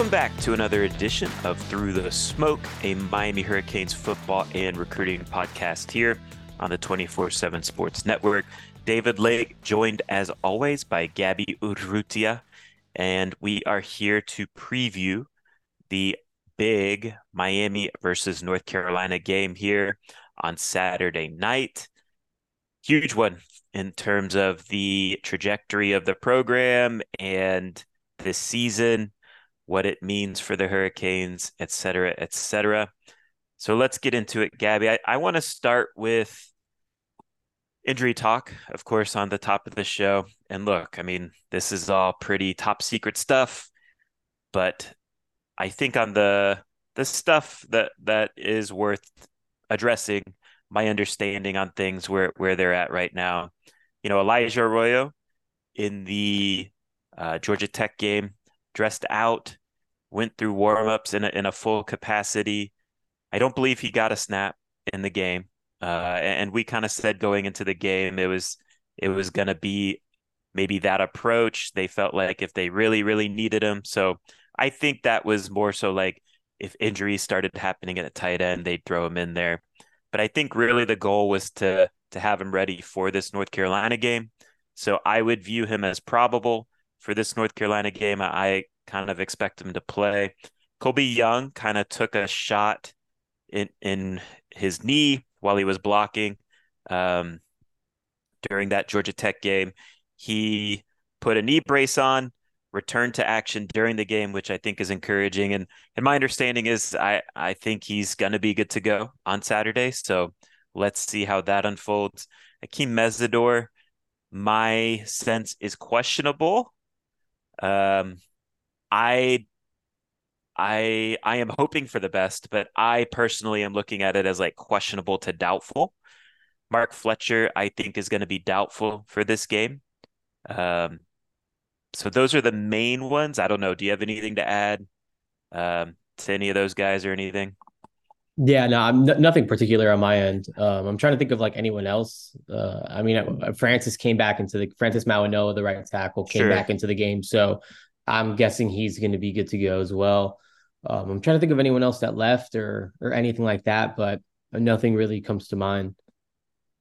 Welcome back to another edition of Through the Smoke, a Miami Hurricanes football and recruiting podcast here on the 24 7 Sports Network. David Lake, joined as always by Gaby Urrutia, and we are here to preview the big Miami versus North Carolina game here on Saturday night. Huge one in terms of the trajectory of the program and this season what it means for the Hurricanes, et cetera, et cetera. So let's get into it, Gaby. I, I want to start with injury talk, of course, on the top of the show. And look, I mean, this is all pretty top secret stuff, but I think on the the stuff that that is worth addressing, my understanding on things where where they're at right now. You know, Elijah Arroyo in the uh, Georgia Tech game dressed out went through warmups in a, in a full capacity. I don't believe he got a snap in the game. Uh, and we kind of said going into the game it was it was going to be maybe that approach. They felt like if they really really needed him. So I think that was more so like if injuries started happening at a tight end, they'd throw him in there. But I think really the goal was to to have him ready for this North Carolina game. So I would view him as probable for this North Carolina game. I kind of expect him to play. Colbie Young kind of took a shot in in his knee while he was blocking um, during that Georgia Tech game. He put a knee brace on, returned to action during the game, which I think is encouraging. And and my understanding is I I think he's gonna be good to go on Saturday. So let's see how that unfolds. Akeem Mesidor, my sense is questionable. Um, I I I am hoping for the best, but I personally am looking at it as like questionable to doubtful. Mark Fletcher, I think, is going to be doubtful for this game. Um, so those are the main ones. I don't know. Do you have anything to add um, to any of those guys or anything? Yeah, no, I'm n- nothing particular on my end. Um, I'm trying to think of like anyone else. Uh, I mean, Francis came back into the Francis Mauigoa, the right tackle, came sure. back into the game. So I'm guessing he's going to be good to go as well. Um, I'm trying to think of anyone else that left or or anything like that, but nothing really comes to mind.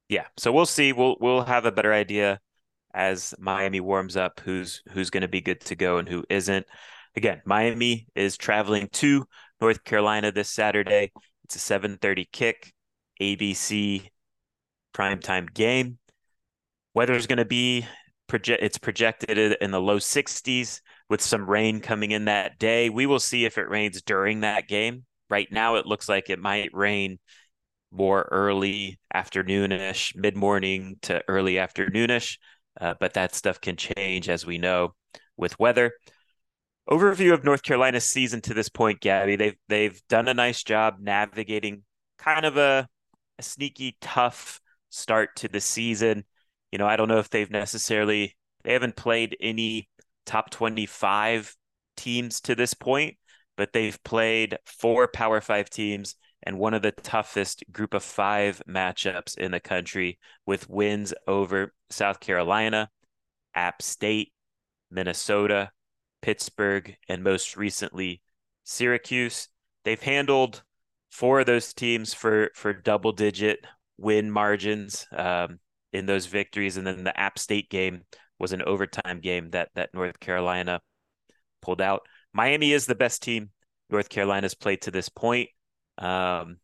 Yeah, so we'll see. We'll we'll have a better idea as Miami warms up who's who's going to be good to go and who isn't. Again, Miami is traveling to North Carolina this Saturday. It's a 7:30 kick, ABC primetime game. Weather's going to be project it's projected in the low 60s with some rain coming in that day. We will see if it rains during that game. Right now, it looks like it might rain more early afternoonish, mid morning to early afternoonish, uh, but that stuff can change as we know with weather. Overview of North Carolina's season to this point, Gaby. They've they've done a nice job navigating kind of a, a sneaky, tough start to the season. You know, I don't know if they've necessarily they haven't played any top 25 teams to this point, but they've played four Power Five teams and one of the toughest group of five matchups in the country with wins over South Carolina, App State, Minnesota, Pittsburgh, and most recently Syracuse. They've handled four of those teams for for double digit win margins um, in those victories, and then the App State game was an overtime game that that North Carolina pulled out. Miami is the best team North Carolina's played to this point. Um,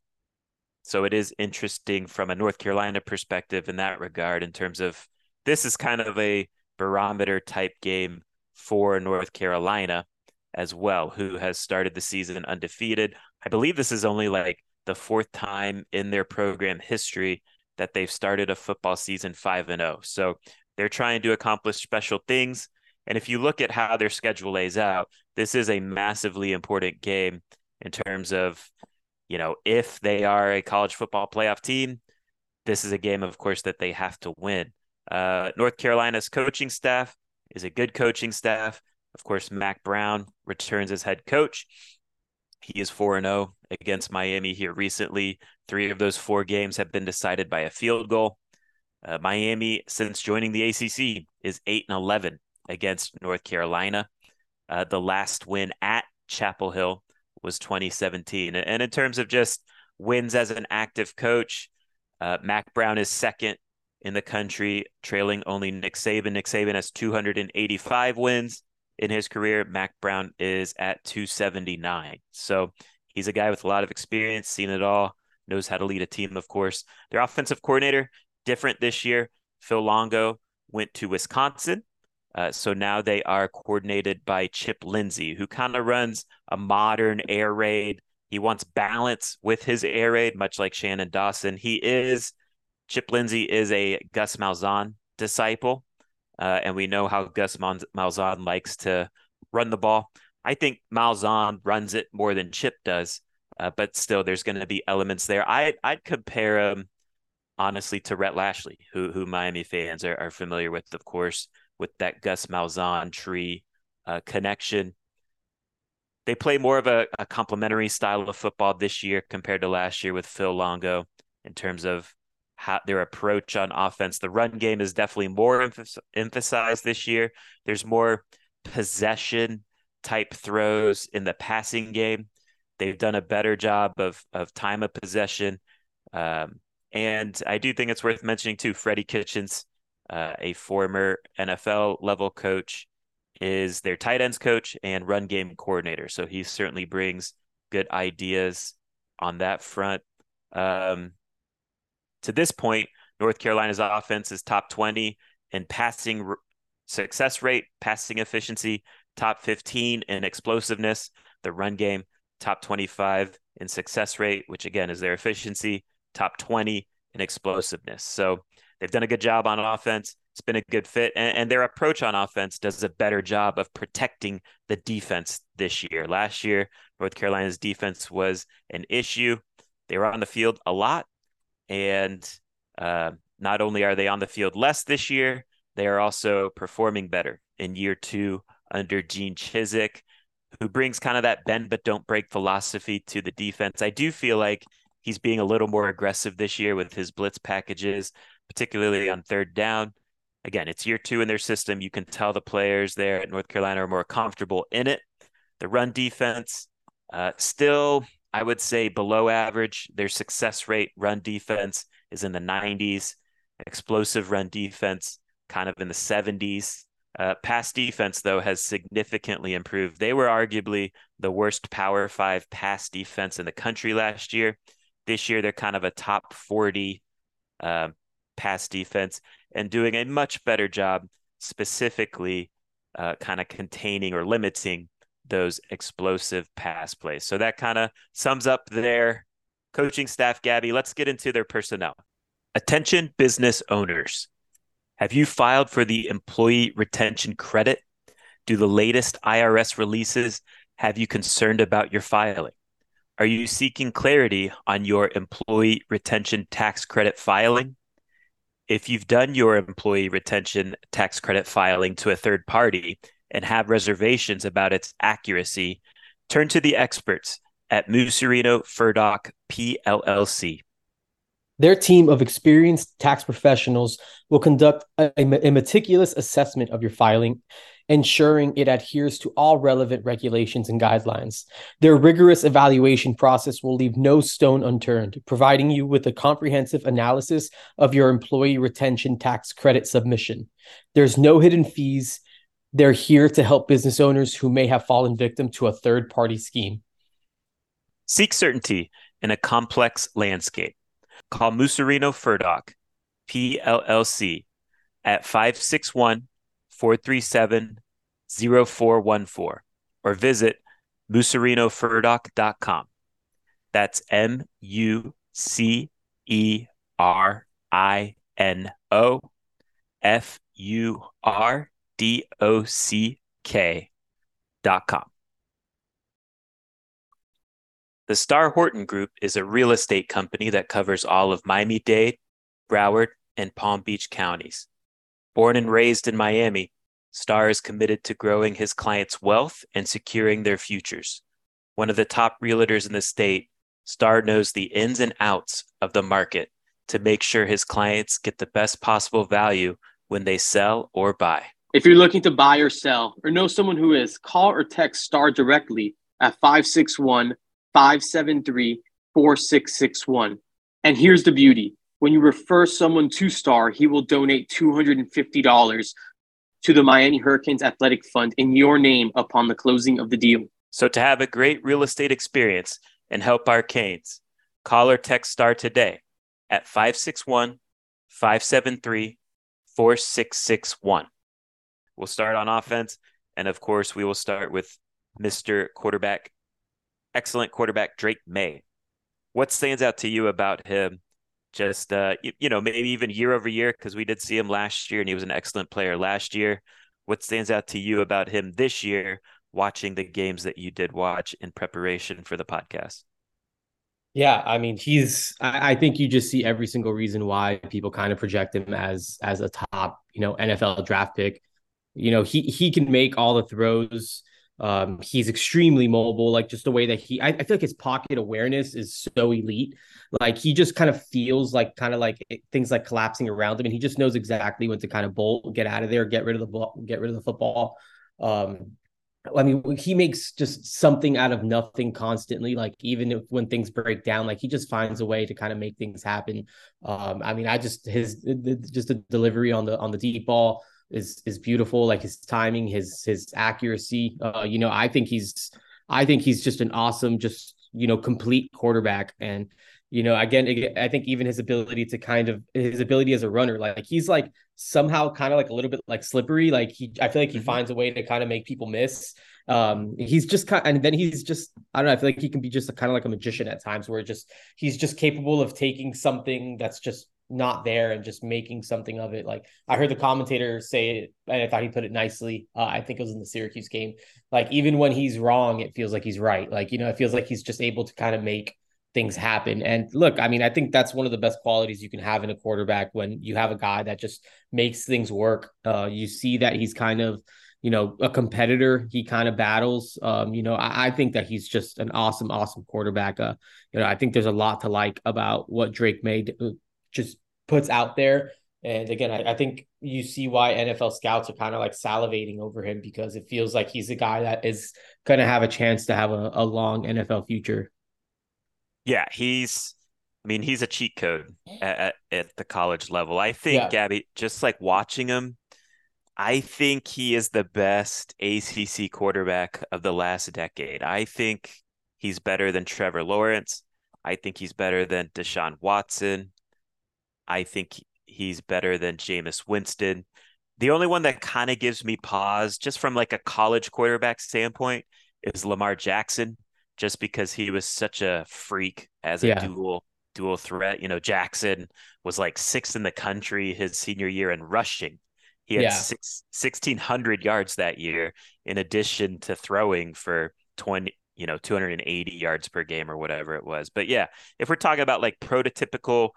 so it is interesting from a North Carolina perspective in that regard, in terms of this is kind of a barometer type game for North Carolina as well, who has started the season undefeated. I believe this is only like the fourth time in their program history that they've started a football season 5 and 0. So they're trying to accomplish special things. And if you look at how their schedule lays out, this is a massively important game in terms of, you know, if they are a college football playoff team, this is a game, of course, that they have to win. Uh, North Carolina's coaching staff is a good coaching staff. Of course, Mack Brown returns as head coach. He is 4 0 against Miami here recently. Three of those four games have been decided by a field goal. Uh, Miami, since joining the ACC, is 8 and 11 against North Carolina. Uh, the last win at Chapel Hill was 2017. And in terms of just wins as an active coach, uh, Mack Brown is second in the country, trailing only Nick Saban. Nick Saban has 285 wins in his career. Mack Brown is at 279. So he's a guy with a lot of experience, seen it all, knows how to lead a team, of course. Their offensive coordinator, different this year. Phil Longo went to Wisconsin. Uh, so now they are coordinated by Chip Lindsey, who kind of runs a modern air raid. He wants balance with his air raid, much like Shannon Dawson. He is, Chip Lindsey is a Gus Malzahn disciple. Uh, and we know how Gus Malzahn likes to run the ball. I think Malzahn runs it more than Chip does, uh, but still, there's going to be elements there. I I'd compare him honestly to Rhett Lashlee, who who Miami fans are, are familiar with, of course, with that Gus Malzahn tree uh, connection. They play more of a, a complementary style of football this year compared to last year with Phil Longo in terms of how their approach on offense. The run game is definitely more emph- emphasized this year. There's more possession type throws in the passing game. They've done a better job of of time of possession. Um, and I do think it's worth mentioning too, Freddie Kitchens, uh, a former NFL level coach, is their tight ends coach and run game coordinator. So he certainly brings good ideas on that front. Um, to this point, North Carolina's offense is top 20 in passing r- success rate, passing efficiency, top 15 in explosiveness. The run game, top 25 in success rate, which again is their efficiency, top 20 in explosiveness. So they've done a good job on offense. It's been a good fit. And, and, their approach on offense does a better job of protecting the defense this year. Last year, North Carolina's defense was an issue. They were on the field a lot, and uh, not only are they on the field less this year, they are also performing better in year two under Gene Chizik, who brings kind of that bend but don't break philosophy to the defense. I do feel like he's being a little more aggressive this year with his blitz packages, particularly on third down. Again, it's year two in their system. You can tell the players there at North Carolina are more comfortable in it. The run defense, uh, still I would say below average. Their success rate run defense is in the 90s, explosive run defense kind of in the 70s. Uh, pass defense, though, has significantly improved. They were arguably the worst Power Five pass defense in the country last year. This year, they're kind of a top 40 uh, pass defense and doing a much better job, specifically uh, kind of containing or limiting those explosive pass plays. So that kind of sums up their coaching staff, Gaby. Let's get into their personnel. Attention business owners. Have you filed for the employee retention credit? Do the latest IRS releases have you concerned about your filing? Are you seeking clarity on your employee retention tax credit filing? If you've done your employee retention tax credit filing to a third party and have reservations about its accuracy, turn to the experts at Mucerino Furdock PLLC. Their team of experienced tax professionals will conduct a, a, meticulous assessment of your filing, ensuring it adheres to all relevant regulations and guidelines. Their rigorous evaluation process will leave no stone unturned, providing you with a comprehensive analysis of your employee retention tax credit submission. There's no hidden fees they're here to help business owners who may have fallen victim to a third party scheme. Seek certainty in a complex landscape. Call Mucerino Furdock, PLLC, at 561 437 0414 or visit mucerinofurdock.com. That's M U C E R I N O F U R D O C K dot com. The Starr Horton Group is a real estate company that covers all of Miami Dade, Broward, and Palm Beach counties. Born and raised in Miami, Starr is committed to growing his clients' wealth and securing their futures. One of the top realtors in the state, Starr knows the ins and outs of the market to make sure his clients get the best possible value when they sell or buy. If you're looking to buy or sell or know someone who is, call or text Starr directly at 561 573 4661. And here's the beauty when you refer someone to Starr, he will donate $250 to the Miami Hurricanes Athletic Fund in your name upon the closing of the deal. So, to have a great real estate experience and help our Canes, call or text STARR today at 561 573 4661. We'll start on offense. And of course, we will start with Mr. Quarterback, excellent quarterback, Drake Maye. What stands out to you about him? Just, uh, you, you know, maybe even year over year, because we did see him last year and he was an excellent player last year. What stands out to you about him this year, watching the games that you did watch in preparation for the podcast? Yeah, I mean, he's. I, I, think you just see every single reason why people kind of project him as as a top, you know, NFL draft pick. You know, he he can make all the throws. Um, he's extremely mobile, like just the way that he. I, I feel like his pocket awareness is so elite. Like he just kind of feels like kind of like it, things like collapsing around him, and he just knows exactly when to kind of bolt, get out of there, get rid of the ball, get rid of the football. Um, I mean, he makes just something out of nothing constantly. Like even if, when things break down, like he just finds a way to kind of make things happen. Um, I mean, I just his just the delivery on the on the deep ball is is beautiful. Like his timing, his his accuracy. Uh, you know, I think he's I think he's just an awesome, just you know, complete quarterback. And you know, again, I think even his ability to kind of his ability as a runner, like he's like somehow kind of like a little bit like slippery. Like he, I feel like he mm-hmm. finds a way to kind of make people miss. Um, he's just kind, and then he's just, I don't know. I feel like he can be just a, kind of like a magician at times, where just he's just capable of taking something that's just not there and just making something of it. Like I heard the commentator say it, and I thought he put it nicely. Uh, I think it was in the Syracuse game. Like even when he's wrong, it feels like he's right. Like you know, it feels like he's just able to kind of make things happen. And look, I mean, I think that's one of the best qualities you can have in a quarterback when you have a guy that just makes things work. Uh, you see that he's kind of, you know, a competitor. He kind of battles. Um, you know, I, I, think that he's just an awesome, awesome quarterback. Uh, you know, I think there's a lot to like about what Drake Maye uh, just puts out there. And again, I, I, think you see why NFL scouts are kind of like salivating over him because it feels like he's a guy that is going to have a chance to have a, a long NFL future. Yeah, he's. I mean, he's a cheat code at, at the college level. I think, yeah. Gaby, just like watching him, I think he is the best ACC quarterback of the last decade. I think he's better than Trevor Lawrence. I think he's better than Deshaun Watson. I think he's better than Jameis Winston. The only one that kind of gives me pause, just from like a college quarterback standpoint, is Lamar Jackson just because he was such a freak as a yeah. dual dual threat. You know, Jackson was like sixth in the country his senior year in rushing. He had yeah. six, 1,600 yards that year, in addition to throwing for 20, you know, 280 yards per game or whatever it was. But yeah, if we're talking about like prototypical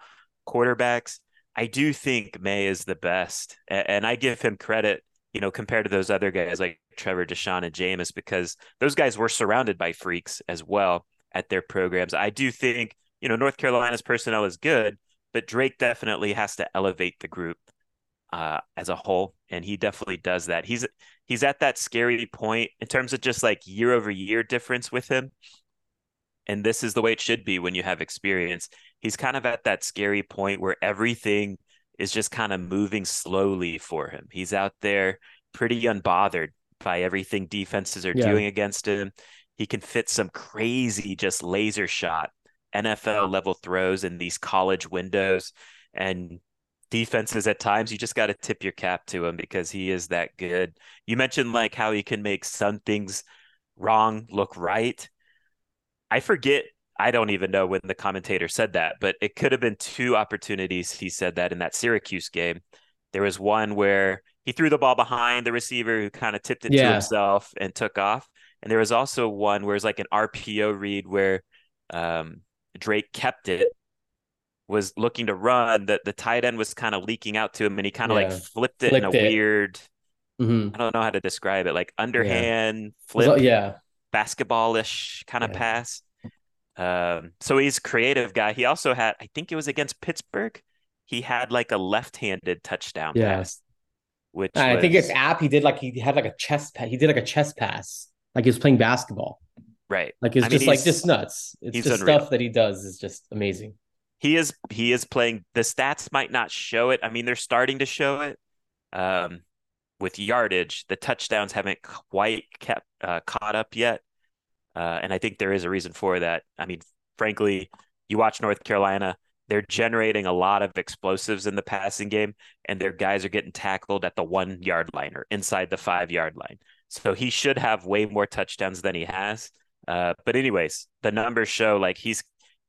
quarterbacks, I do think Maye is the best. And I give him credit you know, compared to those other guys like Trevor, Deshaun, and Jameis, because those guys were surrounded by freaks as well at their programs. I do think, you know, North Carolina's personnel is good, but Drake definitely has to elevate the group uh, as a whole, and he definitely does that. He's he's at that scary point in terms of just like year over year difference with him. And this is the way it should be when you have experience. He's kind of at that scary point where everything is just kind of moving slowly for him. He's out there pretty unbothered by everything defenses are yeah. doing against him. He can fit some crazy, just laser shot NFL level throws in these college windows. And defenses at times, you just got to tip your cap to him because he is that good. You mentioned like how he can make some things wrong look right. I forget I don't even know when the commentator said that, but it could have been two opportunities he said that in that Syracuse game. There was one where he threw the ball behind the receiver who kind of tipped it yeah. to himself and took off. And there was also one where it's like an RPO read where um, Drake kept it, was looking to run. That the tight end was kind of leaking out to him, and he kind of yeah. like flipped it flipped in a it. weird. Mm-hmm. I don't know how to describe it, like underhand yeah. flip, yeah, basketballish kind of pass. Um, so he's a creative guy. He also had, I think it was against Pittsburgh. He had like a left-handed touchdown yeah. pass. Which I was... think it's app. He did like he had like a chest pass. He did like a chest pass, like he was playing basketball. Right. Like it's I just mean, like just nuts. It's just unreal. stuff that he does is just amazing. He is he is playing. The stats might not show it. I mean, they're starting to show it. Um, with yardage, the touchdowns haven't quite kept uh, caught up yet. Uh, and I think there is a reason for that. I mean, frankly, you watch North Carolina, they're generating a lot of explosives in the passing game, and their guys are getting tackled at the one yard line or inside the five yard line. So he should have way more touchdowns than he has. Uh, but anyways, the numbers show like he's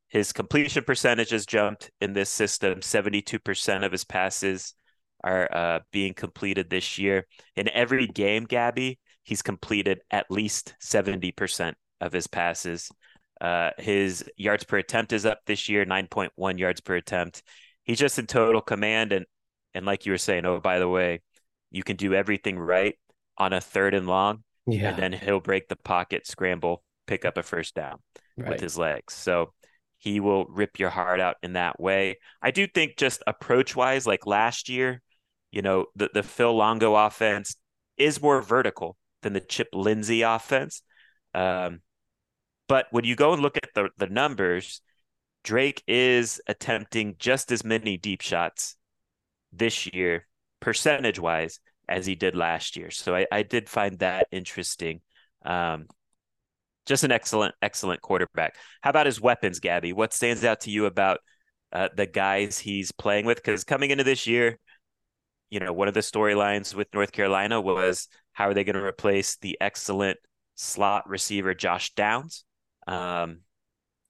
his completion percentage has jumped in this system. Seventy-two percent of his passes are uh, being completed this year. In every game, Gaby, he's completed at least seventy percent of his passes. Uh, his yards per attempt is up this year, 9.1 yards per attempt. He's just in total command. And, and like you were saying, oh, by the way, you can do everything right on a third and long. Yeah. And then he'll break the pocket, scramble, pick up a first down right. with his legs. So he will rip your heart out in that way. I do think just approach wise, like last year, you know, the, the Phil Longo offense is more vertical than the Chip Lindsey offense. Um, but when you go and look at the, the numbers, Drake is attempting just as many deep shots this year, percentage wise, as he did last year. So I, I did find that interesting. Um, just an excellent, excellent quarterback. How about his weapons, Gaby? What stands out to you about uh, the guys he's playing with? Because coming into this year, you know, one of the storylines with North Carolina was how are they going to replace the excellent slot receiver Josh Downs? Um,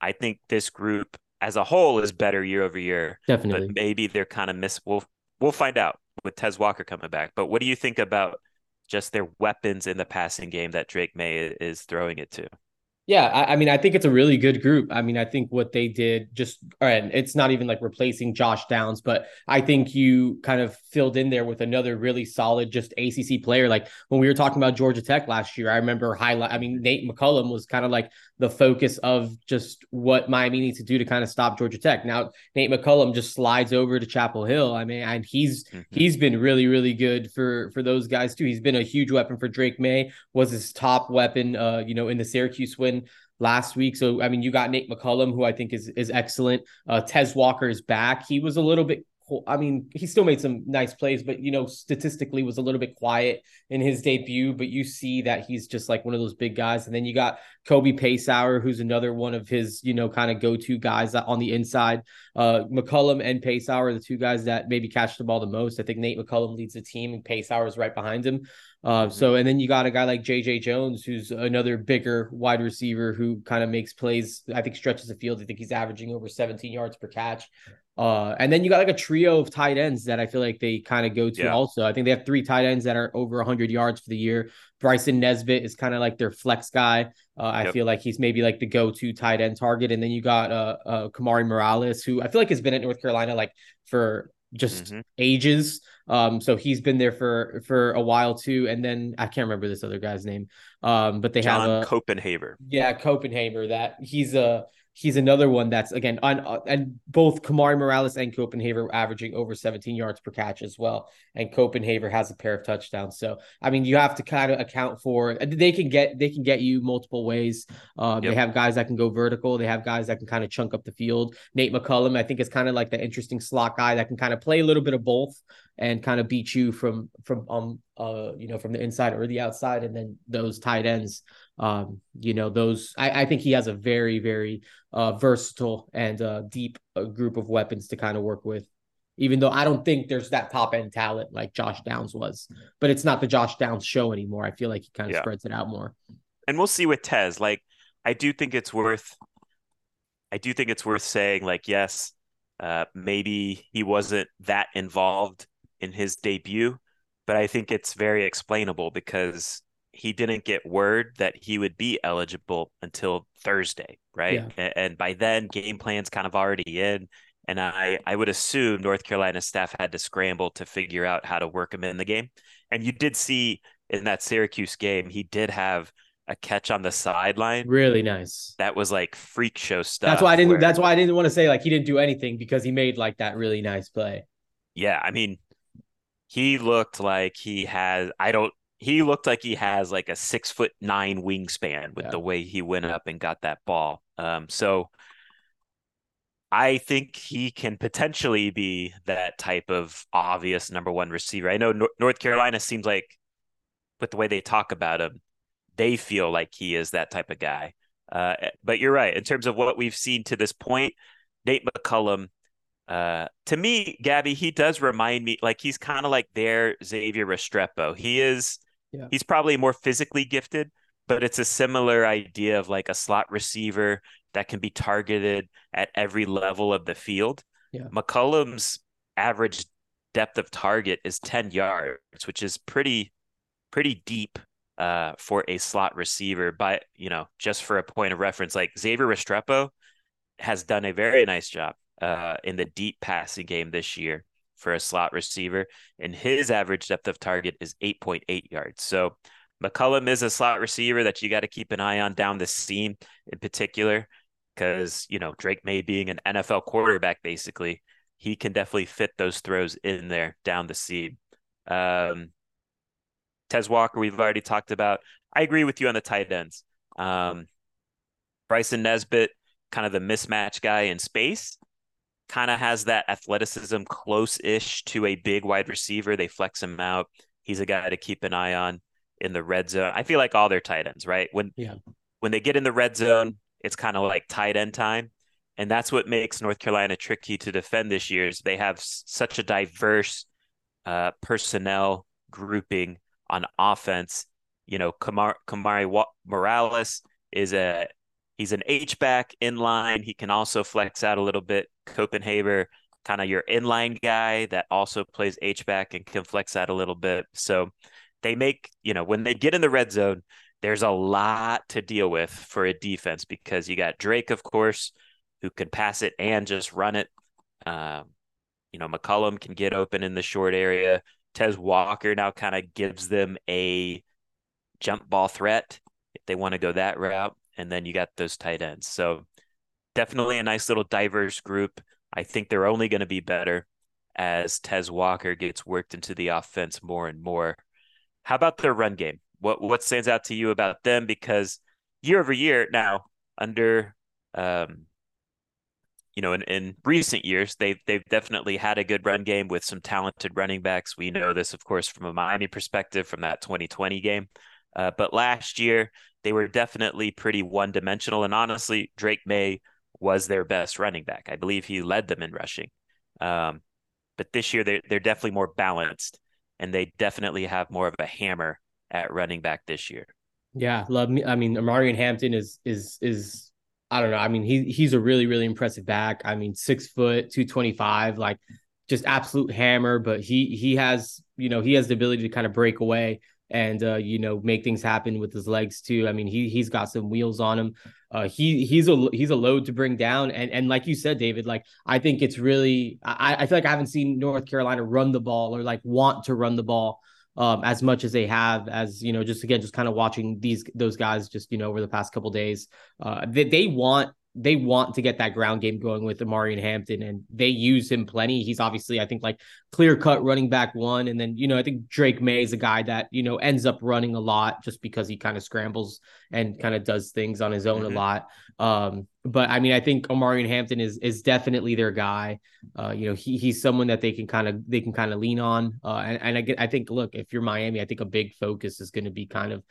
I think this group as a whole is better year over year. Definitely. But maybe they're kind of miss. We'll we'll find out with Tez Walker coming back. But what do you think about just their weapons in the passing game that Drake Maye is throwing it to? Yeah, I, I, mean, I think it's a really good group. I mean, I think what they did just, and it's not even like replacing Josh Downs, but I think you kind of filled in there with another really solid, just ACC player. Like when we were talking about Georgia Tech last year, I remember highlight. I mean, Nate McCollum was kind of like the focus of just what Miami needs to do to kind of stop Georgia Tech. Now Nate McCollum just slides over to Chapel Hill. I mean, and he's mm-hmm. he's been really really good for for those guys too. He's been a huge weapon for Drake Maye. Was his top weapon, uh, you know, in the Syracuse win last week. So I mean, you got Nate McCollum, who I think is is excellent. Uh, Tez Walker is back. He was a little bit I mean, he still made some nice plays, but you know, statistically was a little bit quiet in his debut. But you see that he's just like one of those big guys. And then you got Kobe Paysour, who's another one of his, you know, kind of go-to guys on the inside. Uh, McCollum and Paysour are the two guys that maybe catch the ball the most. I think Nate McCollum leads the team, and Paysour is right behind him. Uh, mm-hmm. so and then you got a guy like JJ Jones, who's another bigger wide receiver who kind of makes plays. I think stretches the field. I think he's averaging over 17 yards per catch. Uh, and then you got like a trio of tight ends that I feel like they kind of go to yeah. also. I think they have three tight ends that are over 100 yards for the year. Bryson Nesbit is kind of like their flex guy. Uh, I yep. feel like he's maybe like the go-to tight end target. And then you got uh, uh Kamari Morales, who I feel like has been at North Carolina like for just mm-hmm. ages. Um, so he's been there for for a while too. And then I can't remember this other guy's name. Um, but they John have a Copenhaver. Yeah, Copenhaver. That he's a he's another one that's again on uh, and both Kamari Morales and Copenhaver averaging over 17 yards per catch as well. And Copenhaver has a pair of touchdowns. So I mean, you have to kind of account for they can get they can get you multiple ways. Uh, yep. They have guys that can go vertical. They have guys that can kind of chunk up the field. Nate McCollum, I think, is kind of like the interesting slot guy that can kind of play a little bit of both and kind of beat you from from um uh you know from the inside or the outside. And then those tight ends um, you know, those I, I, think he has a very, very uh, versatile and uh, deep uh, group of weapons to kind of work with. Even though I don't think there's that top end talent like Josh Downs was, but it's not the Josh Downs show anymore. I feel like he kind of yeah. spreads it out more. And we'll see with Tez. Like, I do think it's worth I do think it's worth saying, like, yes, uh, maybe he wasn't that involved in his debut, but I think it's very explainable because he didn't get word that he would be eligible until Thursday, right? Yeah. And by then, game plan's kind of already in. And I, I would assume North Carolina staff had to scramble to figure out how to work him in the game. And you did see in that Syracuse game, he did have a catch on the sideline. Really nice. That was like freak show stuff. That's why I didn't. Where, that's why I didn't want to say like he didn't do anything because he made like that really nice play. Yeah, I mean, he looked like he has. I don't. He looked like he has like a six foot nine wingspan with yeah. the way he went up and got that ball. Um, so I think he can potentially be that type of obvious number one receiver. I know North Carolina seems like, with the way they talk about him, they feel like he is that type of guy. Uh, but you're right. In terms of what we've seen to this point, Nate McCollum, uh, to me, Gaby, he does remind me like he's kind of like their Xavier Restrepo. He is, yeah. he's probably more physically gifted, but it's a similar idea of like a slot receiver that can be targeted at every level of the field. Yeah. McCollum's average depth of target is 10 yards, which is pretty, pretty deep uh, for a slot receiver. But you know, just for a point of reference, like Xavier Restrepo has done a very nice job uh, in the deep passing game this year for a slot receiver, and his average depth of target is 8.8 yards. So McCollum is a slot receiver that you got to keep an eye on down the seam in particular, because you know Drake Maye being an NFL quarterback, basically, he can definitely fit those throws in there down the seam. Um, Tez Walker, we've already talked about. I agree with you on the tight ends. Um, Bryson Nesbit, kind of the mismatch guy in space, kind of has that athleticism close ish to a big wide receiver. They flex him out. He's a guy to keep an eye on in the red zone. I feel like all their tight ends, right? When yeah. when they get in the red zone, it's kind of like tight end time. And that's what makes North Carolina tricky to defend this year. Is they have such a diverse uh, personnel grouping on offense. You know, Kamar, Kamari Morales is a he's an H back in line. He can also flex out a little bit. Copenhaver, kind of your inline guy that also plays H back and can flex out a little bit. So they make you know when they get in the red zone, there's a lot to deal with for a defense because you got Drake, of course, who can pass it and just run it. Um, you know, McCollum can get open in the short area. Tez Walker now kind of gives them a jump ball threat if they want to go that route. And then you got those tight ends. So definitely a nice little diverse group. I think they're only going to be better as Tez Walker gets worked into the offense more and more. How about their run game? What what stands out to you about them? Because year over year now, under um, you know, in, in recent years, they've they've definitely had a good run game with some talented running backs. We know this, of course, from a Miami perspective from that 2020 game. Uh, but last year, they were definitely pretty one dimensional. And honestly, Drake Maye was their best running back. I believe he led them in rushing. Um, but this year, they're, they're definitely more balanced and they definitely have more of a hammer at running back this year. Yeah, love me. I mean, Omarion Hampton is is is I don't know. I mean, he he's a really really impressive back. I mean, six foot, two twenty five, like just absolute hammer. But he he has you know he has the ability to kind of break away and uh, you know make things happen with his legs too. I mean, he he's got some wheels on him. Uh, he he's a he's a load to bring down. And and like you said, David, like I think it's really I, I feel like I haven't seen North Carolina run the ball or like want to run the ball um, as much as they have as you know just again just kind of watching these those guys just you know over the past couple days uh, they, they want they want to get that ground game going with Omarion Hampton, and they use him plenty. He's obviously, I think, like clear cut running back one, and then you know, I think Drake Maye is a guy that you know ends up running a lot just because he kind of scrambles and kind of does things on his own mm-hmm. a lot. Um, but I mean, I think Omarion Hampton is is definitely their guy. Uh, you know, he he's someone that they can kind of they can kind of lean on. Uh, and, and I get, I think, look, if you're Miami, I think a big focus is going to be kind of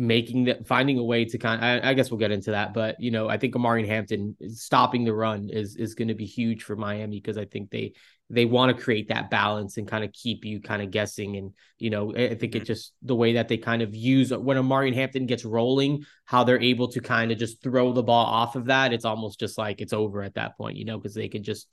making that finding a way to kind of, I, I, guess we'll get into that but you know i think Omari Hampton stopping the run is is going to be huge for miami because i think they they want to create that balance and kind of keep you kind of guessing and you know i think it mm-hmm. just the way that they kind of use when Omari Hampton gets rolling how they're able to kind of just throw the ball off of that it's almost just like it's over at that point you know because they can just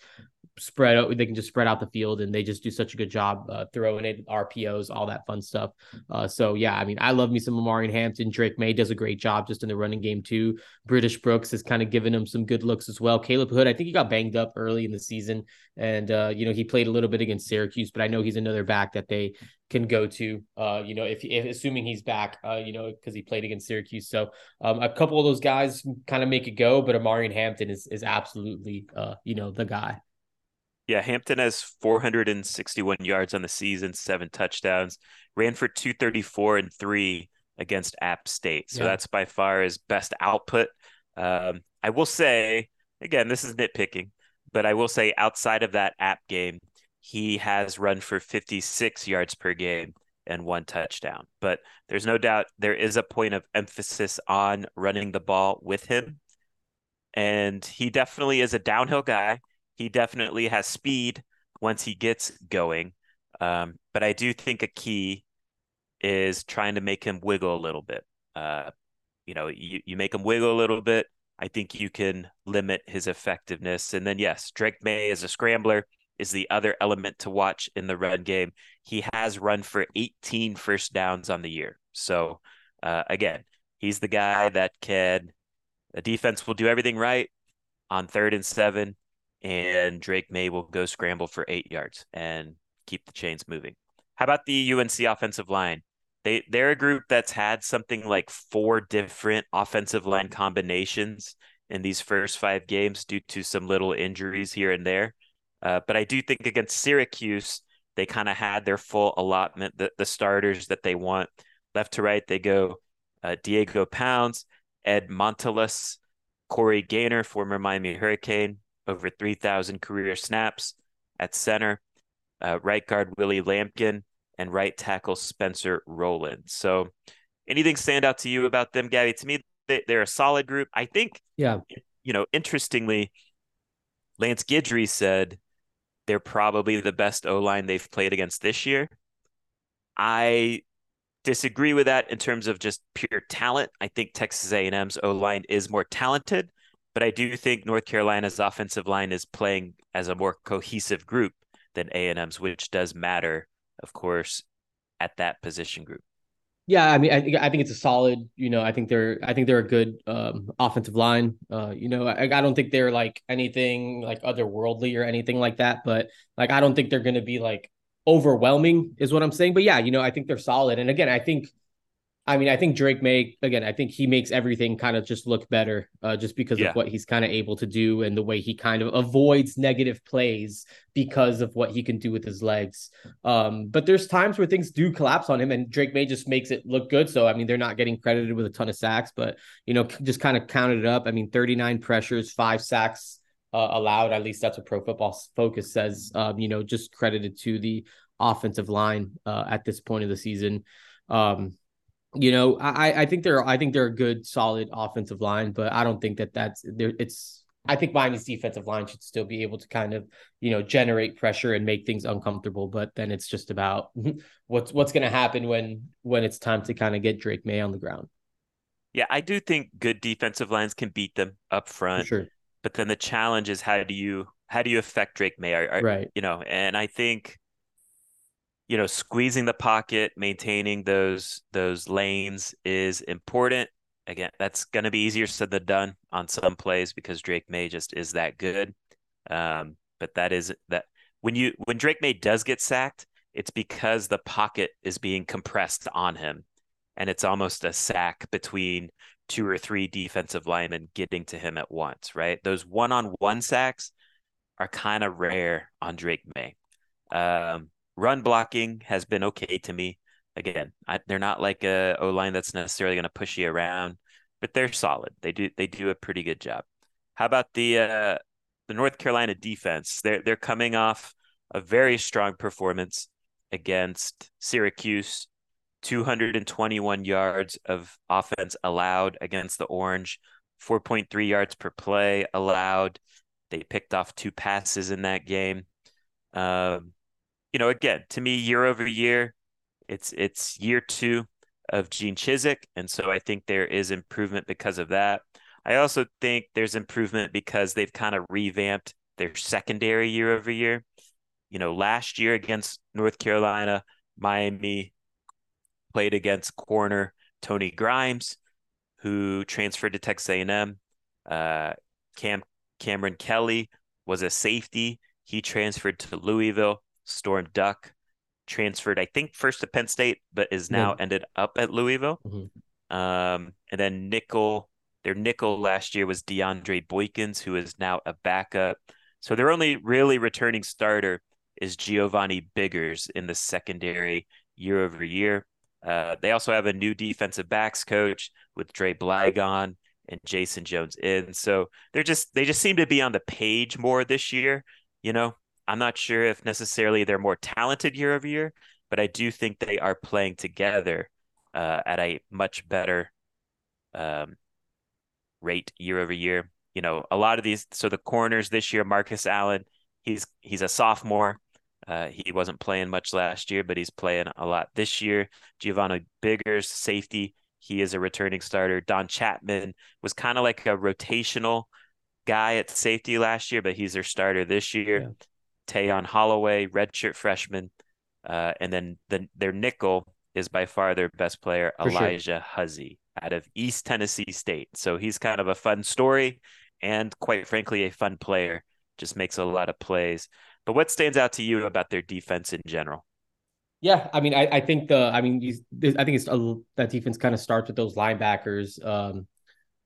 spread out they can just spread out the field and they just do such a good job uh, throwing it RPOs all that fun stuff. Uh, so yeah I mean I love me some Omari Hampton. Drake Maye does a great job just in the running game too. British Brooks has kind of given him some good looks as well. Caleb Hood I think he got banged up early in the season and uh, you know he played a little bit against Syracuse but I know he's another back that they can go to uh, you know if, if assuming he's back uh, you know because he played against Syracuse. So um, a couple of those guys kind of make it go but Omari Hampton is is absolutely uh, you know the guy yeah, Hampton has 461 yards on the season, seven touchdowns, ran for 234 and three against App State. So yeah. that's by far his best output. Um, I will say, again, this is nitpicking, but I will say outside of that App game, he has run for 56 yards per game and one touchdown. But there's no doubt there is a point of emphasis on running the ball with him. And he definitely is a downhill guy. He definitely has speed once he gets going. Um, but I do think a key is trying to make him wiggle a little bit. Uh, you know, you, you make him wiggle a little bit. I think you can limit his effectiveness. And then, yes, Drake Maye is a scrambler is the other element to watch in the run game. He has run for 18 first downs on the year. So, uh, again, he's the guy that can, the defense will do everything right on third and seven and Drake Maye will go scramble for eight yards and keep the chains moving. How about the UNC offensive line? They they're a group that's had something like four different offensive line combinations in these first five games due to some little injuries here and there. Uh, but I do think against Syracuse, they kind of had their full allotment, the, the starters that they want. Left to right, they go uh, Diego Pounds, Ed Montilus, Corey Gaynor, former Miami Hurricane, over 3,000 career snaps at center, uh, right guard Willie Lampkin, and right tackle Spencer Rowland. So, anything stand out to you about them, Gaby? To me, they, they're a solid group. I think, yeah, you know, interestingly, Lance Guidry said they're probably the best O line they've played against this year. I disagree with that in terms of just pure talent. I think Texas A&M's O line is more talented, but I do think North Carolina's offensive line is playing as a more cohesive group than A&M's, which does matter, of course, at that position group. Yeah, I mean, I think I think it's a solid. You know, I think they're I think they're a good um, offensive line. Uh, you know, I, I don't think they're like anything like otherworldly or anything like that. But like, I don't think they're going to be like overwhelming, is what I'm saying. But yeah, you know, I think they're solid. And again, I think I mean, I think Drake Maye again. I think he makes everything kind of just look better, uh, just because yeah. of what he's kind of able to do and the way he kind of avoids negative plays because of what he can do with his legs. Um, but there's times where things do collapse on him, and Drake Maye just makes it look good. So I mean, they're not getting credited with a ton of sacks, but you know, just kind of counted it up. I mean, 39 pressures, five sacks uh, allowed. At least that's what Pro Football Focus says. Um, you know, just credited to the offensive line uh, at this point of the season. Um, you know, I I think they're I think they're a good solid offensive line, but I don't think that that's there. It's I think Miami's defensive line should still be able to kind of you know generate pressure and make things uncomfortable. But then it's just about what's what's going to happen when when it's time to kind of get Drake Maye on the ground. Yeah, I do think good defensive lines can beat them up front. For sure. But then the challenge is how do you how do you affect Drake Maye? Are, are, right. You know, and I think you know, squeezing the pocket, maintaining those those lanes is important. Again, that's going to be easier said than done on some plays because Drake Maye just is that good. Um, but that is that when you when Drake Maye does get sacked, it's because the pocket is being compressed on him, and it's almost a sack between two or three defensive linemen getting to him at once. Right? Those one on one sacks are kind of rare on Drake Maye. Um, Run blocking has been okay to me. Again, I, they're not like a O line that's necessarily going to push you around, but they're solid. They do they do a pretty good job. How about the uh, the North Carolina defense? They're they're coming off a very strong performance against Syracuse 221 yards of offense allowed against the Orange, 4.3 yards per play allowed. They picked off two passes in that game. Um, you know, again, to me, year over year, it's it's year two of Gene Chizik, and so I think there is improvement because of that. I also think there's improvement because they've kind of revamped their secondary year over year. You know, last year against North Carolina, Miami played against corner Tony Grimes, who transferred to Texas A&M. Uh, Cam Cameron Kelly was a safety. He transferred to Louisville. Storm Duck transferred, I think, first to Penn State, but is now yeah. ended up at Louisville. Mm-hmm. Um, and then nickel, their nickel last year was DeAndre Boykins, who is now a backup. So their only really returning starter is Giovanni Biggers in the secondary year over year. Uh, they also have a new defensive backs coach with Dre Blagon and Jason Jones in. So they're just they just seem to be on the page more this year. You know, I'm not sure if necessarily they're more talented year over year, but I do think they are playing together uh, at a much better um, rate year over year. You know, a lot of these. So the corners this year, Marcus Allen, he's he's a sophomore. Uh, he wasn't playing much last year, but he's playing a lot this year. Giovanni Biggers, safety, he is a returning starter. Don Chapman was kind of like a rotational guy at safety last year, but he's their starter this year. Yeah. Tayon Holloway, redshirt freshman, uh, and then the, their nickel is by far their best player, For Alijah sure. Huzzie out of East Tennessee State. So he's kind of a fun story and quite frankly a fun player. Just makes a lot of plays. But what stands out to you about their defense in general? Yeah, I mean, I, I think the, I mean, I think it's a, that defense kind of starts with those linebackers. Um,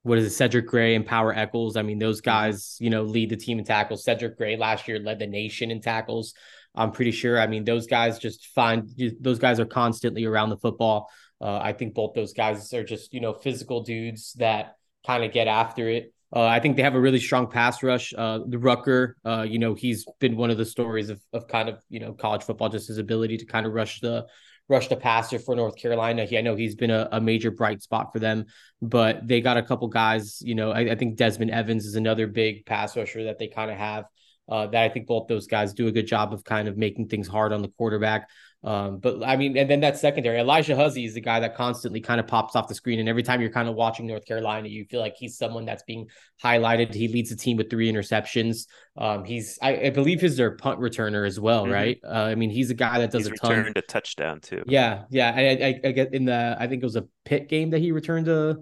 what is it, Cedric Gray and Power Echols? I mean, those guys, you know, lead the team in tackles. Cedric Gray last year led the nation in tackles. I'm pretty sure. I mean, those guys just find those guys are constantly around the football. Uh, I think both those guys are just you know physical dudes that kind of get after it. Uh, I think they have a really strong pass rush. Uh, the Rucker, uh, you know, he's been one of the stories of of kind of you know college football, just his ability to kind of rush the rush the passer for North Carolina. He, I know he's been a, a, major bright spot for them, but they got a couple guys. You know, I, I think Desmond Evans is another big pass rusher that they kind of have. Uh, that I think both those guys do a good job of kind of making things hard on the quarterback. Um, but I mean, and then that secondary, Alijah Huzzie is the guy that constantly kind of pops off the screen. And every time you're kind of watching North Carolina, you feel like he's someone that's being highlighted. He leads the team with three interceptions. Um, he's, I, I believe, he's their punt returner as well, mm-hmm. right? Uh, I mean, he's a guy that does he's a ton. Returned a touchdown too. Yeah, yeah. I, I, I get in the, I think it was a Pitt game that he returned a,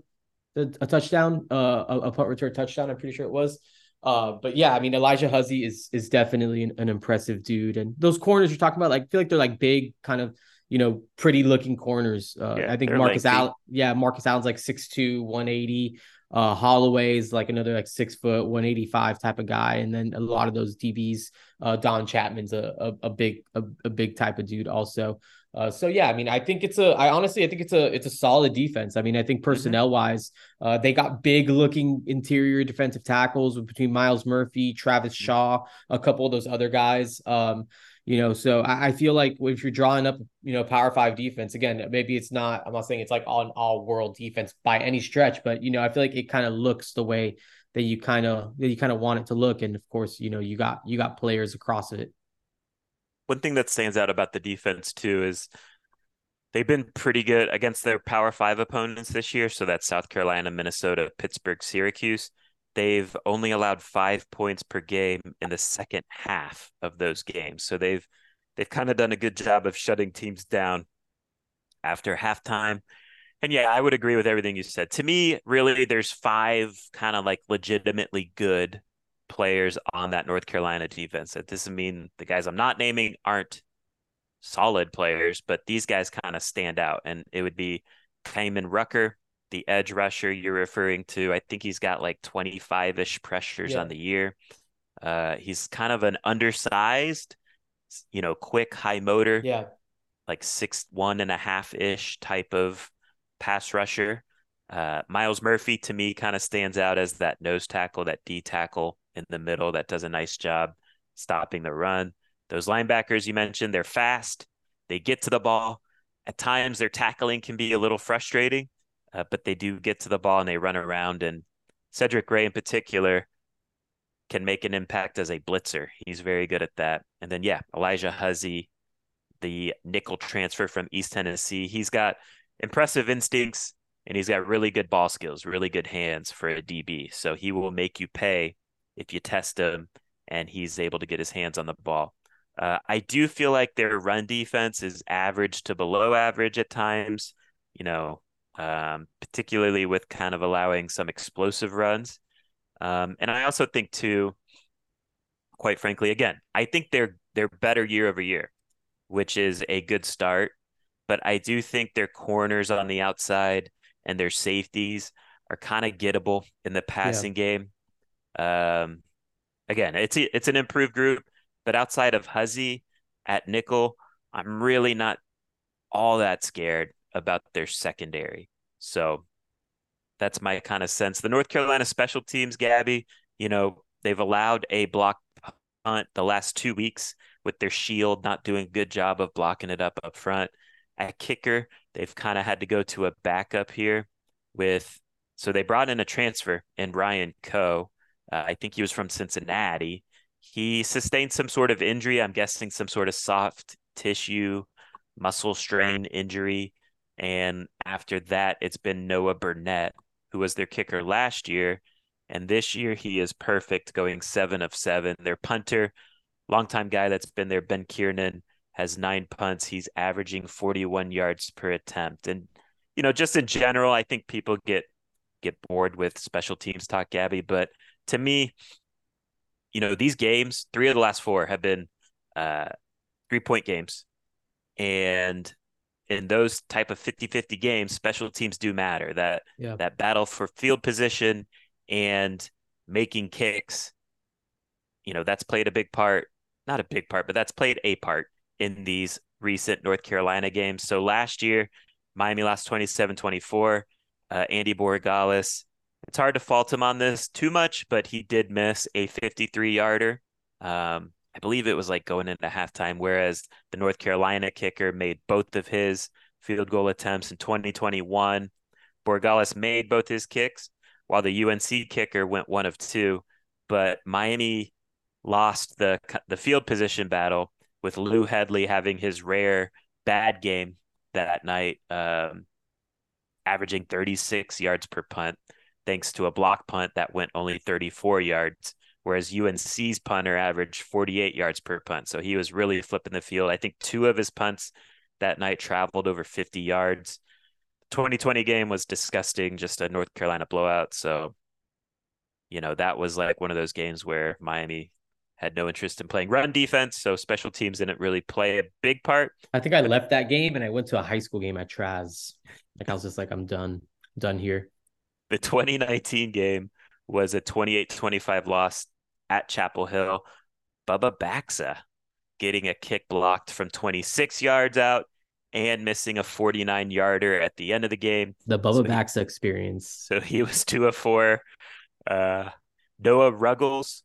a, a touchdown, uh, a, a punt return touchdown. I'm pretty sure it was. Uh, but yeah, I mean Alijah Huzzie is is definitely an, an, impressive dude, and those corners you're talking about, like I feel like they're like big, kind of you know pretty looking corners. Uh, yeah, I think Marcus Allen, yeah, Marcus Allen's like 6'2", 180. Uh, Holloway's like another like six foot, 185 type of guy, and then a lot of those DBs. Uh, Don Chapman's a a, a big a, a big type of dude also. Uh, so yeah, I mean, I think it's a. I honestly, I think it's a. It's a solid defense. I mean, I think mm-hmm. personnel wise, uh, they got big looking interior defensive tackles between Myles Murphy, Travis mm-hmm. Shaw, a couple of those other guys. Um, you know, so I, I, feel like if you're drawing up, you know, Power Five defense again, maybe it's not. I'm not saying it's like on all world defense by any stretch, but you know, I feel like it kind of looks the way that you kind of that you kind of want it to look, and of course, you know, you got you got players across it one thing that stands out about the defense too is they've been pretty good against their Power Five opponents this year. So that's South Carolina, Minnesota, Pittsburgh, Syracuse. They've only allowed five points per game in the second half of those games. So they've they've kind of done a good job of shutting teams down after halftime. And yeah, I would agree with everything you said. To me, really, there's five kind of like legitimately good players on that North Carolina defense. That doesn't mean the guys I'm not naming aren't solid players, but these guys kind of stand out. And it would be Kaimon Rucker, the edge rusher you're referring to. I think he's got like 25 ish pressures yeah. on the year. Uh, he's kind of an undersized, you know, quick, high motor. Yeah. Like six, one and a half ish type of pass rusher. Uh, Myles Murphy to me kind of stands out as that nose tackle, that D tackle in the middle that does a nice job stopping the run. Those linebackers you mentioned, they're fast, they get to the ball, at times their tackling can be a little frustrating, uh, but they do get to the ball and they run around. And Cedric Gray, in particular, can make an impact as a blitzer. He's very good at that. And then, yeah, Alijah Huzzie, the nickel transfer from East Tennessee, he's got impressive instincts and he's got really good ball skills, really good hands for a DB. So he will make you pay if you test him and he's able to get his hands on the ball. Uh, I do feel like their run defense is average to below average at times, you know, um, particularly with kind of allowing some explosive runs. Um, and I also think too, quite frankly, again, I think they're they're better year over year, which is a good start. But I do think their corners on the outside and their safeties are kind of gettable in the passing yeah. game. Um, again, it's a, it's an improved group, but outside of Huzzie at nickel, I'm really not all that scared about their secondary. So that's my kind of sense. The North Carolina special teams, Gaby, you know, they've allowed a block punt the last two weeks with their shield not doing a good job of blocking it up up front. At kicker, they've kind of had to go to a backup here with so they brought in a transfer in Ryan Coe. Uh, I think he was from Cincinnati. He sustained some sort of injury. I'm guessing some sort of soft tissue muscle strain injury. And after that, it's been Noah Burnett, who was their kicker last year. And this year, he is perfect, going seven of seven. Their punter, longtime guy that's been there, Ben Kiernan, has nine punts. He's averaging 41 yards per attempt. And, you know, just in general, I think people get get bored with special teams talk, Gaby. But to me, you know, these games, three of the last four have been uh, three point games. And in those type of 50-50 games, special teams do matter. That yeah. that battle for field position and making kicks, you know, that's played a big part. Not a big part, but that's played a part in these recent North Carolina games. So last year, Miami lost 27-24. Uh, Andy Borregales, it's hard to fault him on this too much, but he did miss a 53 yarder. Um, I believe it was like going into halftime, whereas the North Carolina kicker made both of his field goal attempts in 2021. Borregales made both his kicks, while the UNC kicker went one of two. But Miami lost the the field position battle with Lou Hedley having his rare bad game that night, um, averaging 36 yards per punt, thanks to a block punt that went only 34 yards whereas UNC's punter averaged 48 yards per punt. So he was really flipping the field. I think two of his punts that night traveled over 50 yards. 2020 game was disgusting, just a North Carolina blowout. So, you know, that was like one of those games where Miami had no interest in playing run defense. So special teams didn't really play a big part. I think I left that game and I went to a high school game at Traz. Like I was just like, I'm done, done here. The 2019 game was a 28-25 loss at Chapel Hill. Bubba Baxa getting a kick blocked from 26 yards out and missing a 49 yarder at the end of the game. The Bubba so Baxa he, experience. So he was two of four. Uh, Noah Ruggles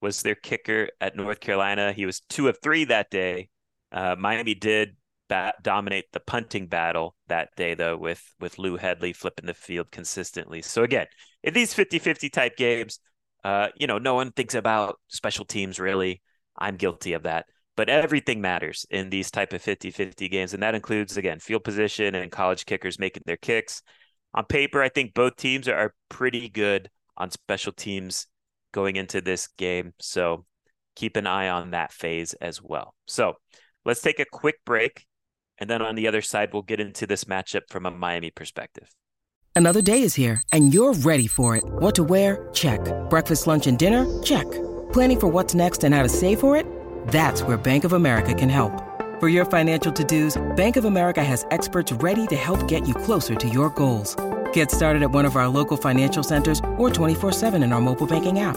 was their kicker at North Carolina. He was two of three that day. Uh, Miami did bat- dominate the punting battle that day, though, with with Lou Hedley flipping the field consistently. So again, in these 50-50 type games, uh, you know, no one thinks about special teams really. I'm guilty of that. But everything matters in these type of 50-50 games. And that includes, again, field position and college kickers making their kicks. On paper, I think both teams are pretty good on special teams going into this game. So keep an eye on that phase as well. So let's take a quick break. And then on the other side, we'll get into this matchup from a Miami perspective. Another day is here, and you're ready for it. What to wear? Check. Breakfast, lunch, and dinner? Check. Planning for what's next and how to save for it? That's where Bank of America can help. For your financial to-dos, Bank of America has experts ready to help get you closer to your goals. Get started at one of our local financial centers or 24-7 in our mobile banking app.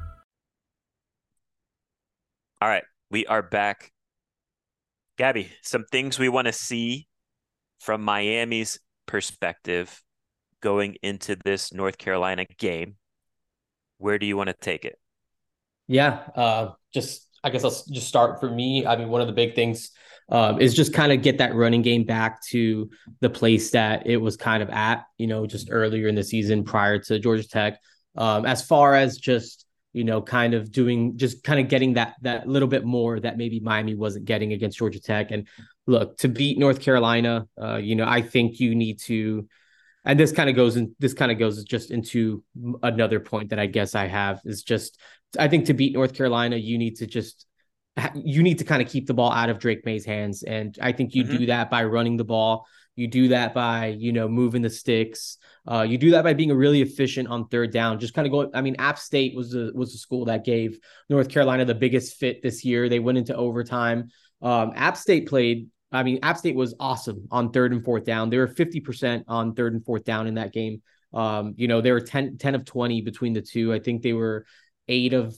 All right, we are back. Gaby, some things we want to see from Miami's perspective going into this North Carolina game. Where do you want to take it? Yeah, uh, just I guess I'll just start for me. I mean, one of the big things um, is just kind of get that running game back to the place that it was kind of at, you know, just earlier in the season prior to Georgia Tech. Um, as far as just you know, kind of doing just kind of getting that that little bit more that maybe Miami wasn't getting against Georgia Tech. And look, to beat North Carolina, uh, you know, I think you need to and this kind of goes in this kind of goes just into another point that I guess I have is just I think to beat North Carolina, you need to just you need to kind of keep the ball out of Drake Maye's hands. And I think you mm-hmm. do that by running the ball. You do that by, you know, moving the sticks. Uh, you do that by being really efficient on third down. Just kind of going. I mean, App State was a was a school that gave North Carolina the biggest fit this year. They went into overtime. Um, App State played. I mean, App State was awesome on third and fourth down. They were 50% on third and fourth down in that game. Um, you know, they were 10, 10 of 20 between the two. I think they were eight of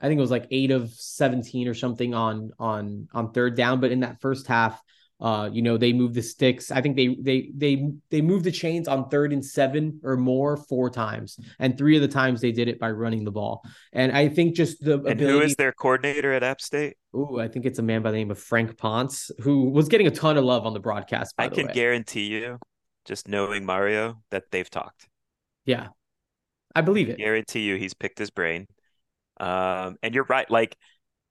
I think it was like eight of 17 or something on on on third down. But in that first half, uh, you know, they moved the sticks. I think they they they they moved the chains on third and seven or more four times, and three of the times they did it by running the ball. And I think just the and ability... who is their coordinator at App State? Oh, I think it's a man by the name of Frank Ponce, who was getting a ton of love on the broadcast. I the can way. guarantee you, just knowing Mario, that they've talked. Yeah, I believe it. I guarantee you, he's picked his brain. Um, and you're right, like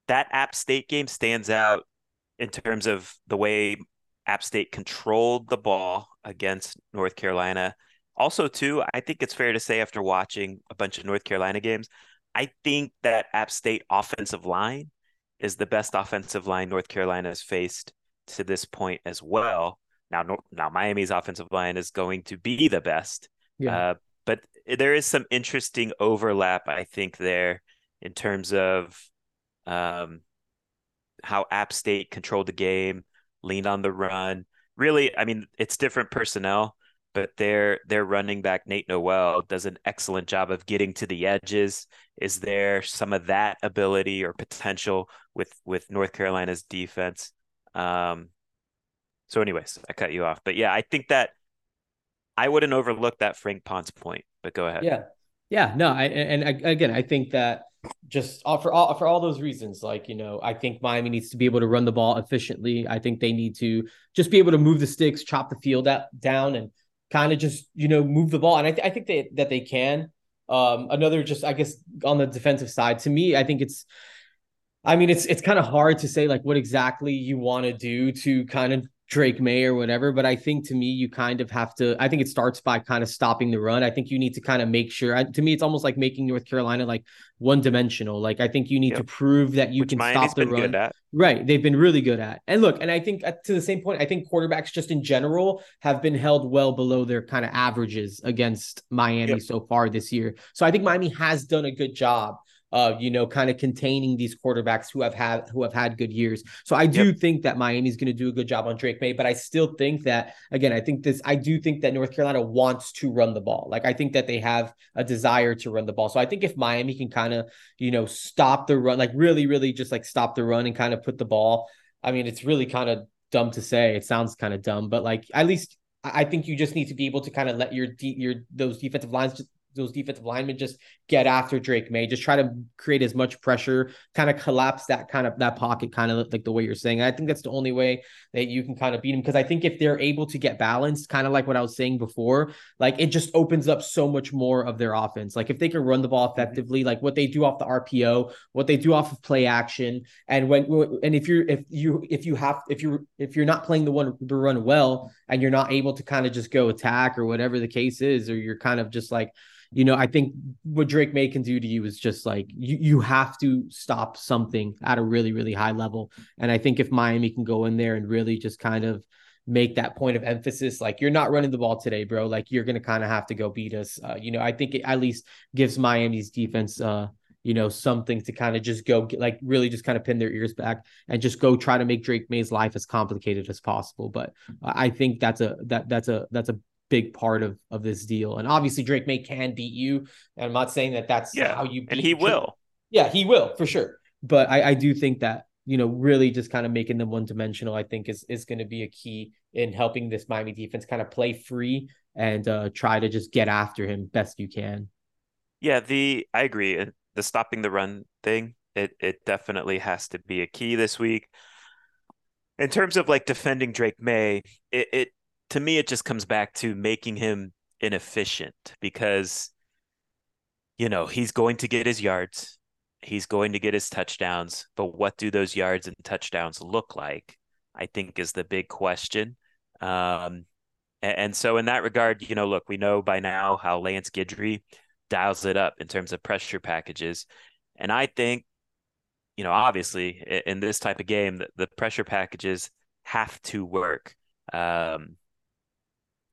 that App State game stands out in terms of the way App State controlled the ball against North Carolina. Also, too, I think it's fair to say after watching a bunch of North Carolina games, I think that App State offensive line is the best offensive line North Carolina has faced to this point as well. Now, now Miami's offensive line is going to be the best. Yeah. Uh, but there is some interesting overlap, I think, there in terms of um, how App State controlled the game, leaned on the run. Really, I mean, it's different personnel, but their their running back Nate Noel does an excellent job of getting to the edges. Is there some of that ability or potential with with North Carolina's defense? Um, so, anyways, I cut you off, but yeah, I think that I wouldn't overlook that Frank Ponce point. But go ahead. Yeah, yeah, no, I, and again, I think that just for all for all those reasons like you know i think miami needs to be able to run the ball efficiently. I think they need to just be able to move the sticks chop the field out, down and kind of just you know move the ball. And i, th- I think they, that they can. Um another just i guess on the defensive side to me i think it's i mean it's it's kind of hard to say like what exactly you want to do to kind of Drake Maye or whatever. But I think to me, you kind of have to. I think it starts by kind of stopping the run. I think you need to kind of make sure. I, to me, it's almost like making North Carolina like one dimensional. Like I think you need yep. to prove that you Which can Miami's stop the run. Right, they've been really good at. And look, and I think uh, to the same point, I think quarterbacks just in general have been held well below their kind of averages against Miami yep. so far this year. So I think Miami has done a good job of you know kind of containing these quarterbacks who have had who have had good years. So I do yep. think that Miami's going to do a good job on Drake Maye, but I still think that again, I think this I do think that North Carolina wants to run the ball. Like I think that they have a desire to run the ball. So I think if Miami can kind of you know stop the run, like really really just like stop the run and kind of put the ball. I mean, it's really kind of dumb to say. It sounds kind of dumb, but like at least I think you just need to be able to kind of let your de- your those defensive lines just those defensive linemen just get after Drake Maye, just try to create as much pressure, kind of collapse that kind of that pocket, kind of like the way you're saying. I think that's the only way that you can kind of beat him because I think if they're able to get balanced, kind of like what I was saying before, like it just opens up so much more of their offense. Like if they can run the ball mm-hmm. effectively, like what they do off the RPO, what they do off of play action, and when and if you're if you if you have if you're if you're not playing the one the run well and you're not able to kind of just go attack or whatever the case is, or you're kind of just like you know, I think what Drake Maye can do to you is just like you you have to stop something at a really really high level. And I think if Miami can go in there and really just kind of make that point of emphasis, like you're not running the ball today, bro. Like you're gonna kind of have to go beat us. Uh, you know, I think it at least gives Miami's defense uh you know, something to kind of just go get, like really just kind of pin their ears back and just go try to make Drake Maye's life as complicated as possible. But I think that's a that that's a that's a big part of of this deal. And obviously, Drake Maye can beat you. And I'm not saying that that's yeah, how you and he will. Yeah, he will for sure. But I, I do think that you know really just kind of making them one dimensional. I think is is going to be a key in helping this Miami defense kind of play free and uh, try to just get after him best you can. Yeah, the I agree. The stopping the run thing, it it definitely has to be a key this week. In terms of like defending Drake Maye, it, it to me, it just comes back to making him inefficient because, you know, he's going to get his yards, he's going to get his touchdowns, but what do those yards and touchdowns look like? I think is the big question. Um, and, and so, in that regard, you know, look, we know by now how Lance Guidry dials it up in terms of pressure packages. And I think, you know, obviously in this type of game, the, the pressure packages have to work. Um,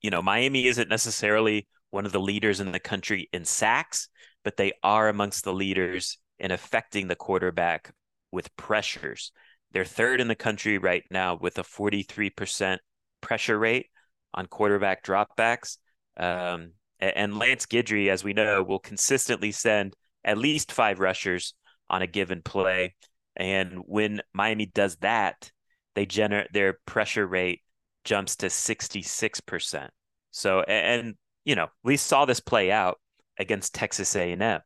you know, Miami isn't necessarily one of the leaders in the country in sacks, but they are amongst the leaders in affecting the quarterback with pressures. They're third in the country right now with a 43% pressure rate on quarterback dropbacks. Um, and Lance Guidry, as we know, will consistently send at least five rushers on a given play. And when Miami does that, they generate their pressure rate jumps to 66%. So and you know, we saw this play out against Texas A&M.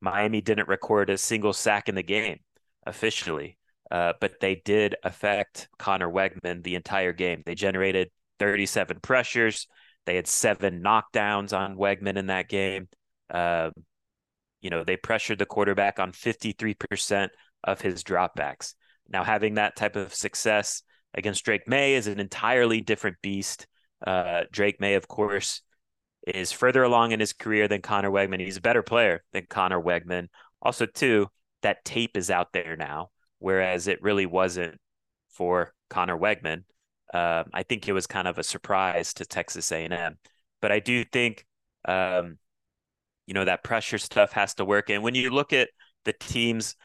Miami didn't record a single sack in the game officially, uh, but they did affect Conner Weigman the entire game. They generated 37 pressures. They had seven knockdowns on Weigman in that game. Uh, you know, they pressured the quarterback on 53% of his dropbacks. Now, having that type of success against Drake Maye is an entirely different beast. Uh, Drake Maye, of course, is further along in his career than Conner Weigman. He's a better player than Conner Weigman. Also, too, that tape is out there now, whereas it really wasn't for Conner Weigman. Uh, I think it was kind of a surprise to Texas A&M, but I do think, um, you know, that pressure stuff has to work. And when you look at the teams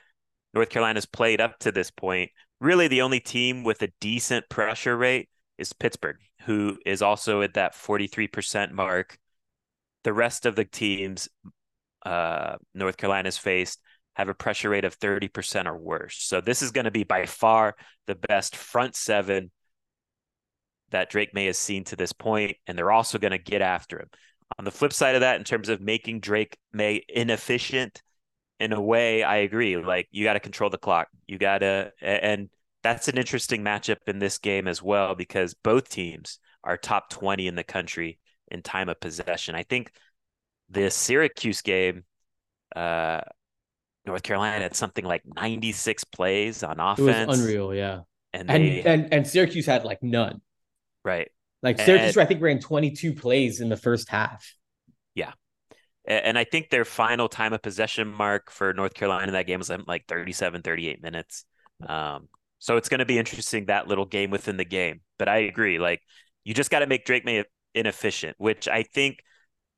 North Carolina's played up to this point, really the only team with a decent pressure rate is Pittsburgh, who is also at that 43% mark. The rest of the teams uh, North Carolina's faced have a pressure rate of 30% or worse. So this is going to be by far the best front seven that Drake Maye has seen to this point, and they're also going to get after him. On the flip side of that, in terms of making Drake Maye inefficient, in a way, I agree. Like you got to control the clock. You got to, and that's an interesting matchup in this game as well because both teams are top 20 in the country in time of possession. I think the Syracuse game, uh, North Carolina had something like 96 plays on offense. It was unreal, yeah. And they, and, and, and Syracuse had like none. Right. Like Syracuse, and, I think ran 22 plays in the first half. And I think their final time of possession mark for North Carolina in that game was like 37, 38 minutes. Um, so it's going to be interesting that little game within the game. But I agree. Like you just got to make Drake Maye inefficient, which I think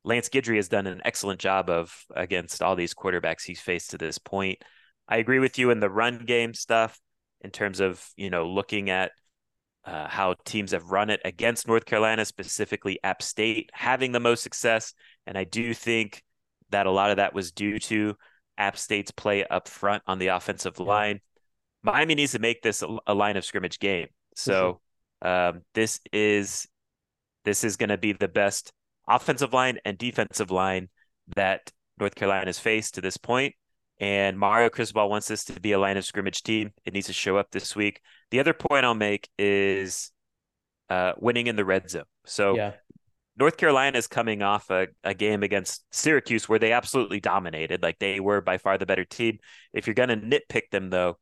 Lance Guidry has done an excellent job of against all these quarterbacks he's faced to this point. I agree with you in the run game stuff in terms of, you know, looking at uh, how teams have run it against North Carolina, specifically App State, having the most success. And I do think that a lot of that was due to App State's play up front on the offensive line. Miami needs to make this a, line of scrimmage game. So um, this is this is going to be the best offensive line and defensive line that North Carolina has faced to this point. And Mario Cristobal wants this to be a line of scrimmage team. It needs to show up this week. The other point I'll make is uh, winning in the red zone. So yeah. North Carolina is coming off a, a game against Syracuse where they absolutely dominated. Like they were by far the better team. If you're going to nitpick them, though,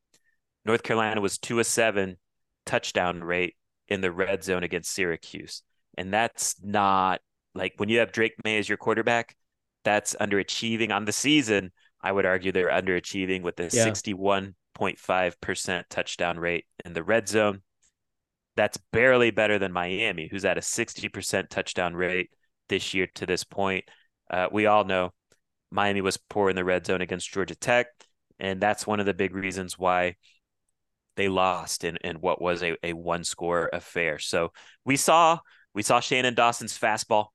North Carolina was two of seven touchdown rate in the red zone against Syracuse. And that's not like when you have Drake Maye as your quarterback, that's underachieving on the season. I would argue they're underachieving with a yeah. 61.5% touchdown rate in the red zone. That's barely better than Miami, who's at a 60% touchdown rate this year to this point. Uh, we all know Miami was poor in the red zone against Georgia Tech. And that's one of the big reasons why they lost in, in what was a, a one score affair. So we saw we saw Shannon Dawson's fastball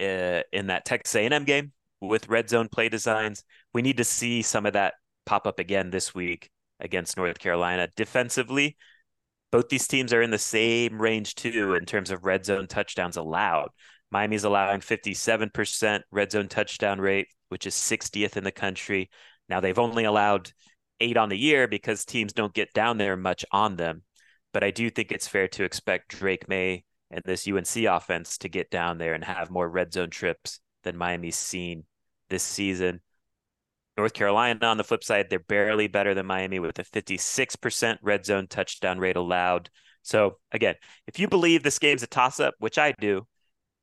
uh, in that Texas A&M game with red zone play designs. We need to see some of that pop up again this week against North Carolina. Defensively, both these teams are in the same range too in terms of red zone touchdowns allowed. Miami's allowing 57% red zone touchdown rate, which is 60th in the country. Now they've only allowed eight on the year because teams don't get down there much on them. But I do think it's fair to expect Drake Maye and this UNC offense to get down there and have more red zone trips than Miami's seen this season. North Carolina, on the flip side, they're barely better than Miami with a 56% red zone touchdown rate allowed. So again, if you believe this game's a toss up, which I do,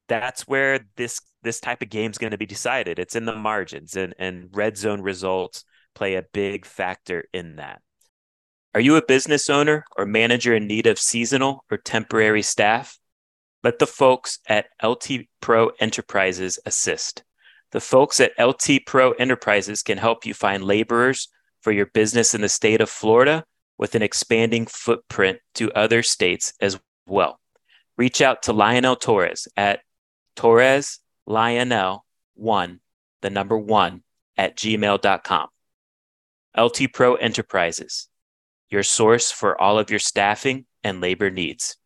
that's where this this type of game is going to be decided. It's in the margins and and red zone results play a big factor in that. Are you a business owner or manager in need of seasonal or temporary staff? Let the folks at LT Pro Enterprises assist. The folks at LT Pro Enterprises can help you find laborers for your business in the state of Florida with an expanding footprint to other states as well. Reach out to Lionel Torres at Torres Lionel 1, the number 1 at gmail.com. LT Pro Enterprises, your source for all of your staffing and labor needs.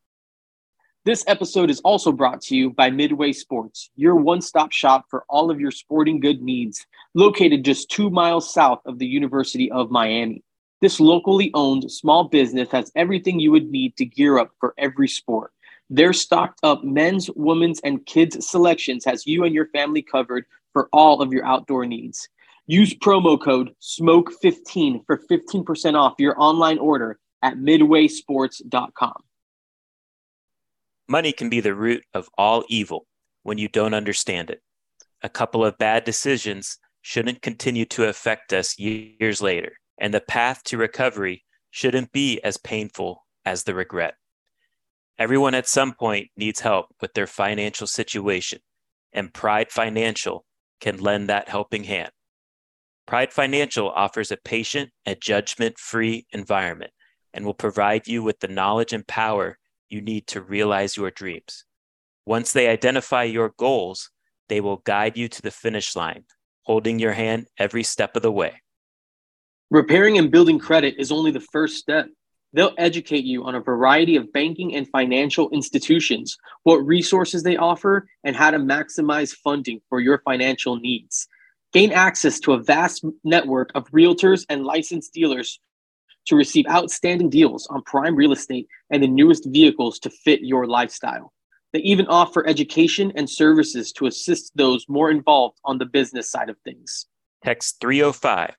This episode is also brought to you by Midway Sports, your one stop shop for all of your sporting good needs, located just two miles south of the University of Miami. This locally owned small business has everything you would need to gear up for every sport. Their stocked up men's, women's, and kids' selections has you and your family covered for all of your outdoor needs. Use promo code SMOKE15 for 15% off your online order at midwaysports.com. Money can be the root of all evil when you don't understand it. A couple of bad decisions shouldn't continue to affect us years later, and the path to recovery shouldn't be as painful as the regret. Everyone at some point needs help with their financial situation, and Pride Financial can lend that helping hand. Pride Financial offers a patient and judgment free environment and will provide you with the knowledge and power you need to realize your dreams. Once they identify your goals, they will guide you to the finish line, holding your hand every step of the way. Repairing and building credit is only the first step. They'll educate you on a variety of banking and financial institutions, what resources they offer, and how to maximize funding for your financial needs. Gain access to a vast network of realtors and licensed dealers to receive outstanding deals on prime real estate and the newest vehicles to fit your lifestyle. They even offer education and services to assist those more involved on the business side of things. Text 305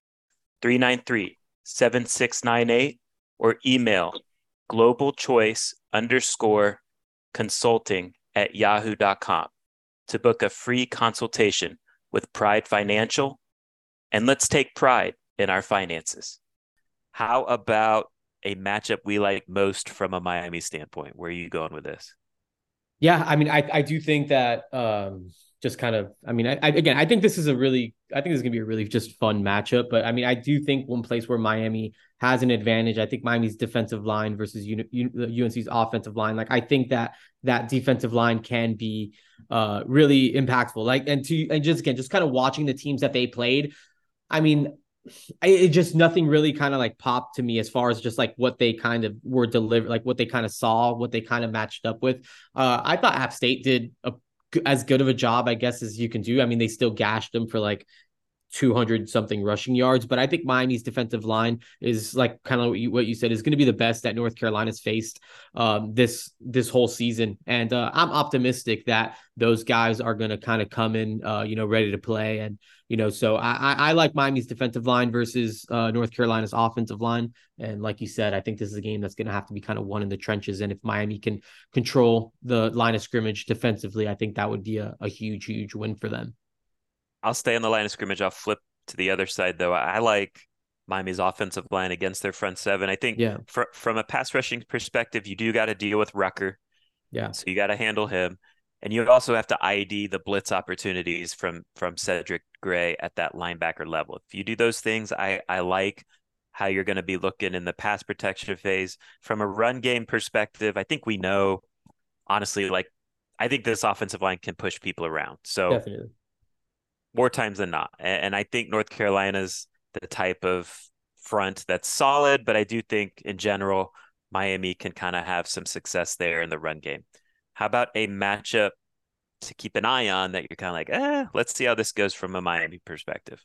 393 7698 or email globalchoice underscore consulting at yahoo.com to book a free consultation with Pride Financial, and let's take pride in our finances. How about a matchup we like most from a Miami standpoint? Where are you going with this? Yeah, I mean, I I do think that um, just kind of, I mean, I, I, again, I think this is a really, I think this is gonna be a really just fun matchup. But I mean, I do think one place where Miami has an advantage. I think Miami's defensive line versus UNC's offensive line. Like, I think that that defensive line can be uh, really impactful. Like, and to and just again, just kind of watching the teams that they played. I mean, I, it just nothing really kind of like popped to me as far as just like what they kind of were delivered, like what they kind of saw, what they kind of matched up with. Uh, I thought App State did a as good of a job, I guess, as you can do. I mean, they still gashed them for like 200 something rushing yards. But I think Miami's defensive line is like kind of what you, what you said is going to be the best that North Carolina's faced um, this this whole season. And uh, I'm optimistic that those guys are going to kind of come in, uh, you know, ready to play. And you know, so I, I, I like Miami's defensive line versus uh, North Carolina's offensive line. And like you said, I think this is a game that's going to have to be kind of won in the trenches. And if Miami can control the line of scrimmage defensively, I think that would be a, a huge, huge win for them. I'll stay on the line of scrimmage. I'll flip to the other side though. I like Miami's offensive line against their front seven. I think yeah. fr- from a pass rushing perspective, you do got to deal with Rucker. Yeah. So you got to handle him. And you also have to ID the blitz opportunities from from Cedric Gray at that linebacker level. If you do those things, I I like how you're going to be looking in the pass protection phase. From a run game perspective, I think we know honestly like I think this offensive line can push people around. So Definitely more times than not. And I think North Carolina's the type of front that's solid, but I do think in general, Miami can kind of have some success there in the run game. How about a matchup to keep an eye on that you're kind of like, eh, let's see how this goes from a Miami perspective?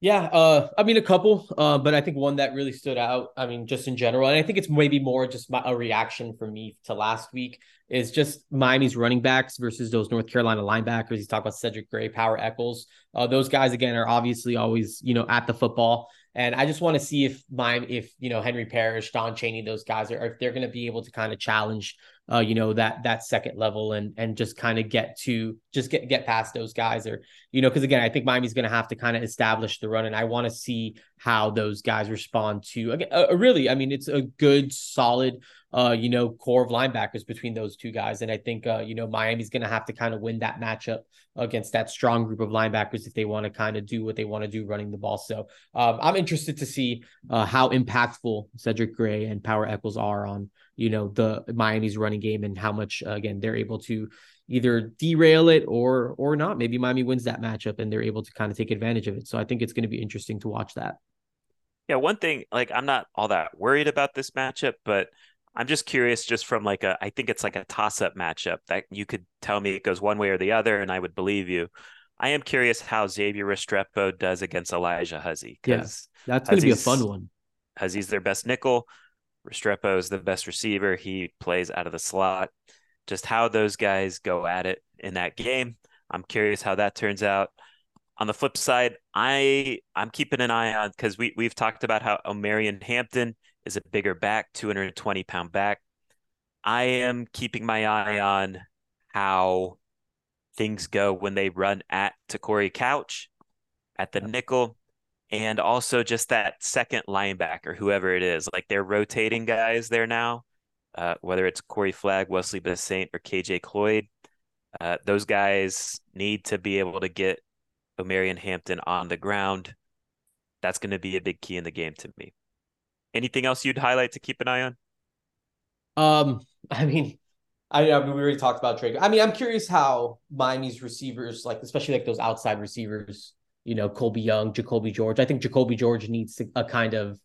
Yeah, uh, I mean a couple, uh, but I think one that really stood out. I mean, just in general, and I think it's maybe more just a reaction for me to last week is just Miami's running backs versus those North Carolina linebackers. He's talked about Cedric Gray, Power Echols. Uh, those guys again are obviously always you know at the football, and I just want to see if my if you know Henry Parrish, Don Chaney, those guys are if they're going to be able to kind of challenge uh, you know that that second level and and just kind of get to just get get past those guys or you know because again I think Miami's going to have to kind of establish the run and I want to see how those guys respond to again really I mean it's a good solid uh, you know, core of linebackers between those two guys. And I think, uh, you know, Miami's going to have to kind of win that matchup against that strong group of linebackers if they want to kind of do what they want to do running the ball. So um, I'm interested to see uh, how impactful Cedric Gray and Power Echols are on, you know, the Miami's running game and how much, uh, again, they're able to either derail it or or not. Maybe Miami wins that matchup and they're able to kind of take advantage of it. So I think it's going to be interesting to watch that. Yeah, one thing like I'm not all that worried about this matchup, but I'm just curious, just from like a, I think it's like a toss up matchup that you could tell me it goes one way or the other, and I would believe you. I am curious how Xavier Restrepo does against Alijah Huzzie. Yes, yeah, that's going to be a fun one. Huzzie's their best nickel. Restrepo is the best receiver. He plays out of the slot. Just how those guys go at it in that game. I'm curious how that turns out. On the flip side, I I'm keeping an eye on because we we've talked about how Omarion Hampton is a bigger back, 220 pound back. I am keeping my eye on how things go when they run at Te'Cory Couch at the nickel and also just that second linebacker, whoever it is. Like they're rotating guys there now, uh, whether it's Corey Flagg, Wesley Bissainthe, or KJ Cloyd. Uh, those guys need to be able to get Omarion Hampton on the ground. That's going to be a big key in the game to me. Anything else you'd highlight to keep an eye on? Um, I mean, I, I mean, we already talked about Drake. I mean, I'm curious how Miami's receivers, like especially like those outside receivers, you know, Colbie Young, Jacoby George. I think Jacoby George needs to, a kind of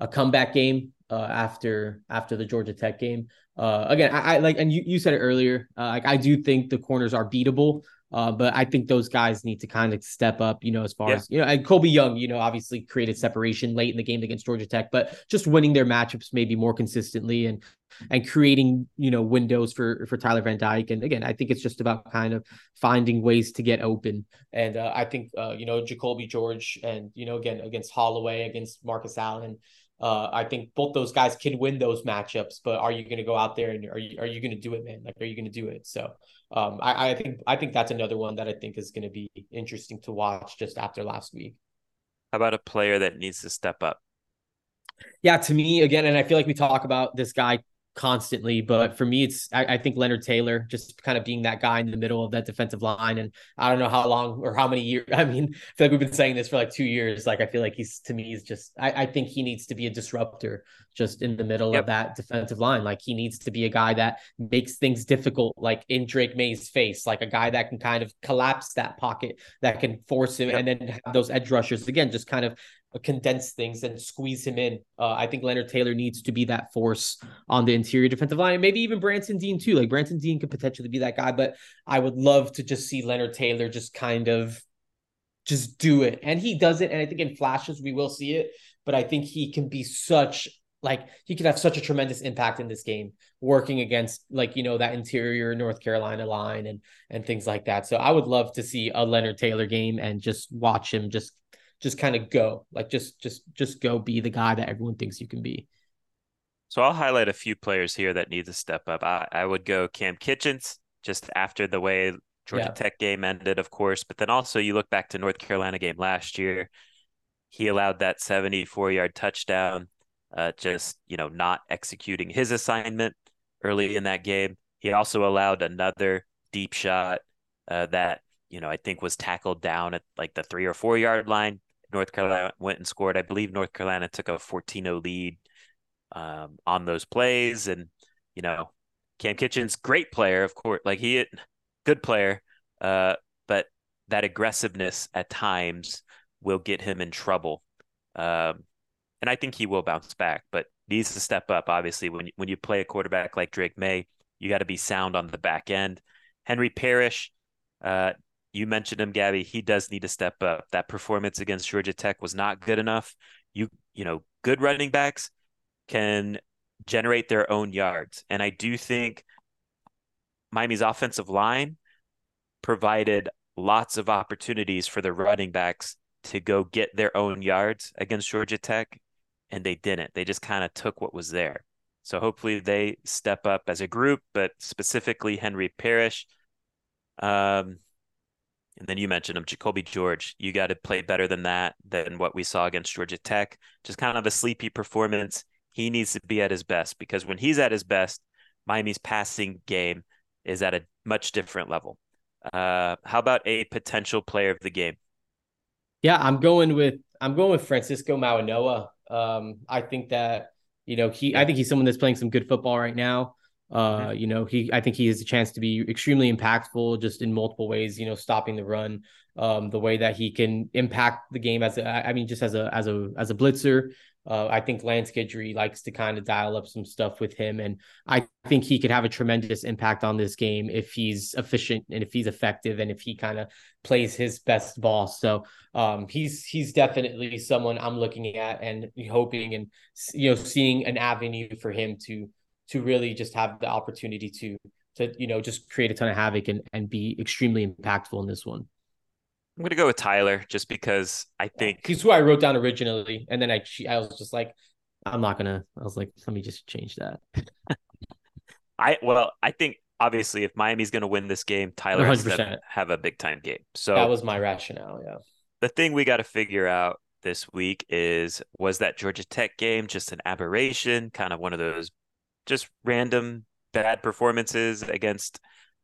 a comeback game uh, after after the Georgia Tech game. Uh, again, I, I, like, and you, you said it earlier. Uh, like, I do think the corners are beatable. Uh, but I think those guys need to kind of step up, you know, as far yeah. as, you know, and Colbie Young, you know, obviously created separation late in the game against Georgia Tech, but just winning their matchups maybe more consistently and, and creating, you know, windows for, for Tyler Van Dyke. And again, I think it's just about kind of finding ways to get open. And uh, I think, uh, you know, Jacoby George and, you know, again, against Holloway, against Marcus Allen, uh, I think both those guys can win those matchups, but are you going to go out there and are you are you going to do it, man? Like, are you going to do it? So, um, I, I think I think that's another one that I think is going to be interesting to watch just after last week. How about a player that needs to step up? Yeah, to me again, and I feel like we talk about this guy constantly. But for me, it's I, I, think Leonard Taylor just kind of being that guy in the middle of that defensive line. And I don't know how long or how many years. I mean, I feel like we've been saying this for like two years. Like I feel like he's to me he's just I, I think he needs to be a disruptor just in the middle yep. of that defensive line. Like he needs to be a guy that makes things difficult, like in Drake Maye's face, like a guy that can kind of collapse that pocket, that can force him, yep. and then have those edge rushers again, just kind of condense things and squeeze him in. Uh, I think Leonard Taylor needs to be that force on the interior defensive line, and maybe even Branson Deen too. Like Branson Deen could potentially be that guy, but I would love to just see Leonard Taylor just kind of just do it, and he does it. And I think in flashes we will see it, but I think he can be such like he could have such a tremendous impact in this game working against like you know that interior North Carolina line and and things like that. So I would love to see a Leonard Taylor game and just watch him just just kind of go like just just just go be the guy that everyone thinks you can be. So I'll highlight a few players here that need to step up. I, I would go Cam Kitchens just after the way Georgia yeah. Tech game ended, of course, but then also you look back to North Carolina game last year. He allowed that 74 yard touchdown uh, just you know not executing his assignment early in that game. He also allowed another deep shot uh, that you know I think was tackled down at like the three or four yard line. North Carolina went and scored. I believe North Carolina took a 14-0 lead um, on those plays, and you know Kam Kinchens, great player, of course, like he good player, uh, but that aggressiveness at times will get him in trouble. Um, and I think he will bounce back, but needs to step up. Obviously, when when you play a quarterback like Drake Maye, you got to be sound on the back end. Henry Parrish, uh, you mentioned him, Gaby. He does need to step up. That performance against Georgia Tech was not good enough. You you know, good running backs can generate their own yards, and I do think Miami's offensive line provided lots of opportunities for the running backs to go get their own yards against Georgia Tech and they didn't. They just kind of took what was there. So hopefully they step up as a group, but specifically Henry Parrish. Um, and then you mentioned him, Jacolby George. You got to play better than that, than what we saw against Georgia Tech. Just kind of a sleepy performance. He needs to be at his best because when he's at his best, Miami's passing game is at a much different level. Uh, how about a potential player of the game? Yeah, I'm going with I'm going with Francisco Mauigoa. Um, I think that you know he I think he's someone that's playing some good football right now. Uh, you know, he I think he has a chance to be extremely impactful just in multiple ways, you know, stopping the run, um, the way that he can impact the game as a I mean, just as a as a as a blitzer, uh, I think Lance Guidry likes to kind of dial up some stuff with him, and I think he could have a tremendous impact on this game if he's efficient and if he's effective and if he kind of plays his best ball. So um, he's he's definitely someone I'm looking at and hoping and you know seeing an avenue for him to to really just have the opportunity to to you know just create a ton of havoc and and be extremely impactful in this one. I'm gonna go with Tyler just because I think he's who I wrote down originally, and then I I was just like, I'm not gonna. I was like, let me just change that. I well, I think obviously if Miami's gonna win this game, Tyler 100%. has to have a big time game. So that was my rationale. Yeah. The thing we got to figure out this week is was that Georgia Tech game just an aberration, kind of one of those just random bad performances against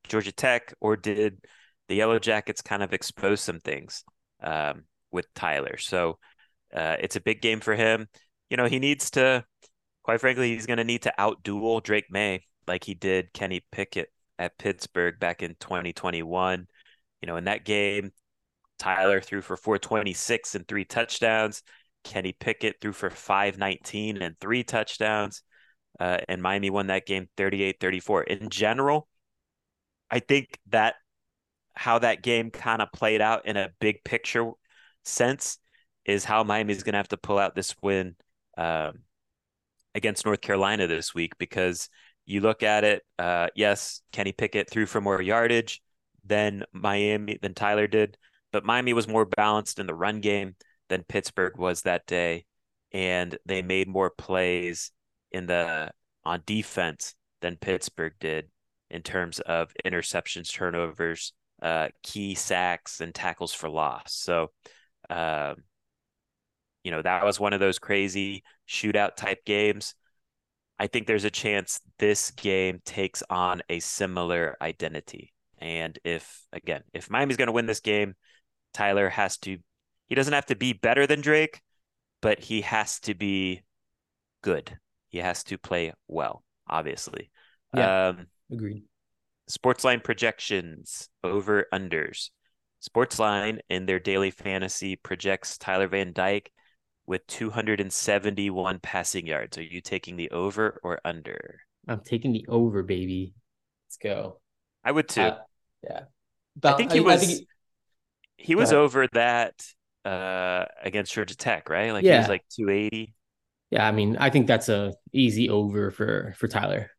Georgia Tech, or did the Yellow Jackets kind of expose some things um, with Tyler. So uh, it's a big game for him. You know, he needs to, quite frankly, he's going to need to outduel Drake Maye like he did Kenny Pickett at Pittsburgh back in 2021. You know, in that game, Tyler threw for 426 and three touchdowns. Kenny Pickett threw for 519 and three touchdowns. Uh, and Miami won that game 38 34. In general, I think that how that game kind of played out in a big picture sense is how Miami's going to have to pull out this win um, against North Carolina this week because you look at it. Uh, yes, Kenny Pickett threw for more yardage than Miami than Tyler did, but Miami was more balanced in the run game than Pittsburgh was that day, and they made more plays in the on defense than Pittsburgh did in terms of interceptions, turnovers, uh, key sacks and tackles for loss. So, uh, you know, that was one of those crazy shootout type games. I think there's a chance this game takes on a similar identity. And if, again, if Miami's going to win this game, Tyler has to, he doesn't have to be better than Drake, but he has to be good. He has to play well, obviously. Yeah. Um, agreed. Sportsline projections, over unders. Sportsline in their daily fantasy projects Tyler Van Dyke with 271 passing yards. Are you taking the over or under? I'm taking the over, baby. Let's go. I would too. Uh, yeah. But I think he I, was I he, he was over that uh against Georgia Tech, right? Like yeah. he was like 280. Yeah, I mean, I think that's a easy over for for Tyler.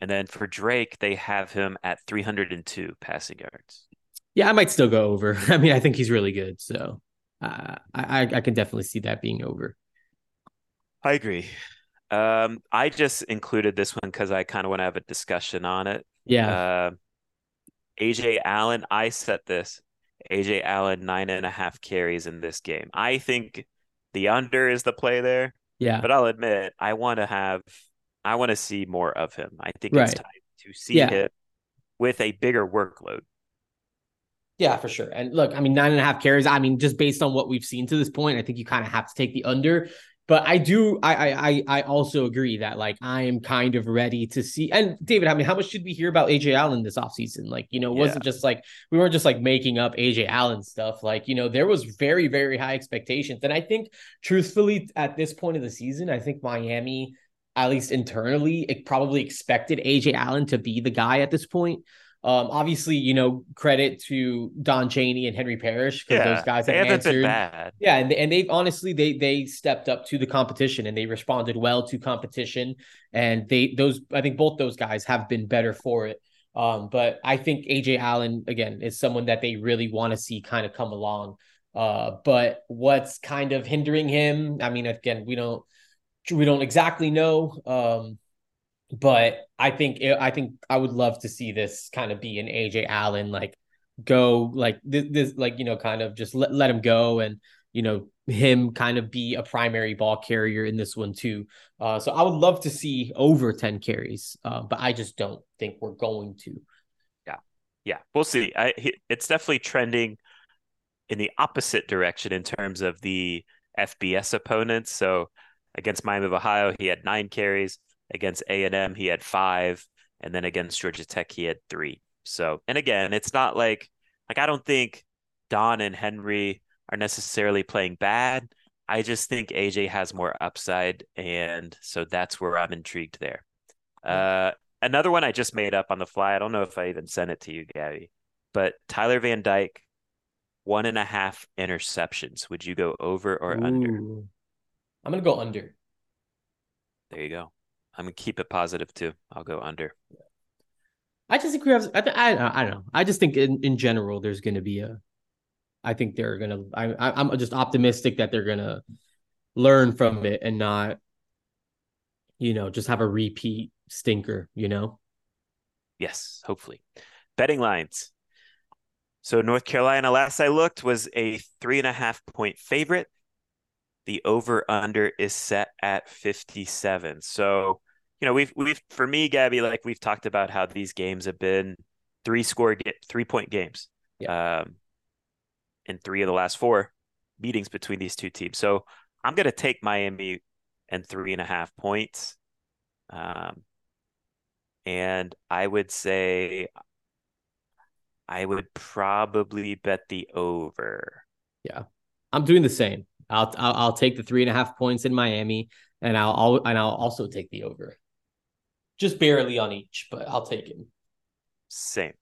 And then for Drake, they have him at 302 passing yards. Yeah, I might still go over. I mean, I think he's really good, so uh, I I can definitely see that being over. I agree. Um, I just included this one because I kind of want to have a discussion on it. Yeah. Uh, Ajay Allen, I set this. Ajay Allen nine and a half carries in this game. I think the under is the play there. Yeah. But I'll admit, I want to have, I want to see more of him. I think right. it's time to see yeah. him with a bigger workload. Yeah, for sure. And look, I mean, nine and a half carries. I mean, just based on what we've seen to this point, I think you kind of have to take the under but I do I I I also agree that like I am kind of ready to see and David, I mean, how much did we hear about Ajay Allen this offseason? Like, you know, it wasn't just like we weren't just like making up Ajay Allen stuff. Like, you know, there was very, very high expectations. And I think truthfully, at this point of the season, I think Miami, at least internally, it probably expected Ajay Allen to be the guy at this point. Um, obviously, you know, credit to Don Chaney and Henry Parrish because yeah, those guys have answered. Yeah, and and they've honestly they they stepped up to the competition and they responded well to competition, and they those I think both those guys have been better for it. Um, but I think Ajay Allen again is someone that they really want to see kind of come along. Uh, but what's kind of hindering him? I mean, again, we don't we don't exactly know. Um, but I think I think I would love to see this kind of be an Ajay Allen like go like this, this like you know kind of just let, let him go and you know him kind of be a primary ball carrier in this one too. Uh, so I would love to see over 10 carries, uh, but I just don't think we're going to. Yeah. Yeah. We'll see. I, it's definitely trending in the opposite direction in terms of the FBS opponents. So against Miami of Ohio, he had nine carries. Against A and M, he had five, and then against Georgia Tech, he had three. So, and again, it's not like like I don't think Don and Henry are necessarily playing bad. I just think Ajay has more upside, and so that's where I'm intrigued there. Uh, another one I just made up on the fly. I don't know if I even sent it to you, Gaby, but Tyler Van Dyke, one and a half interceptions. Would you go over or Ooh. under? I'm gonna go under. There you go. I'm gonna keep it positive too. I'll go under. I just think we have. I, I, I don't know. I just think in, in general, there's going to be a. I think they're gonna. I, I'm just optimistic that they're gonna learn from it and not, you know, just have a repeat stinker. You know. Yes, hopefully. Betting lines. So North Carolina, last I looked, was a three and a half point favorite the over under is set at 57. So, you know, we've we've for me, Gaby, like we've talked about how these games have been three score get three point games. Yeah. Um in three of the last four meetings between these two teams. So I'm gonna take Miami and three and a half points. Um and I would say I would probably bet the over. Yeah. I'm doing the same. I'll, I'll, I'll take the three and a half points in Miami, and I'll, I'll and I'll also take the over. Just barely on each, but I'll take it. Same.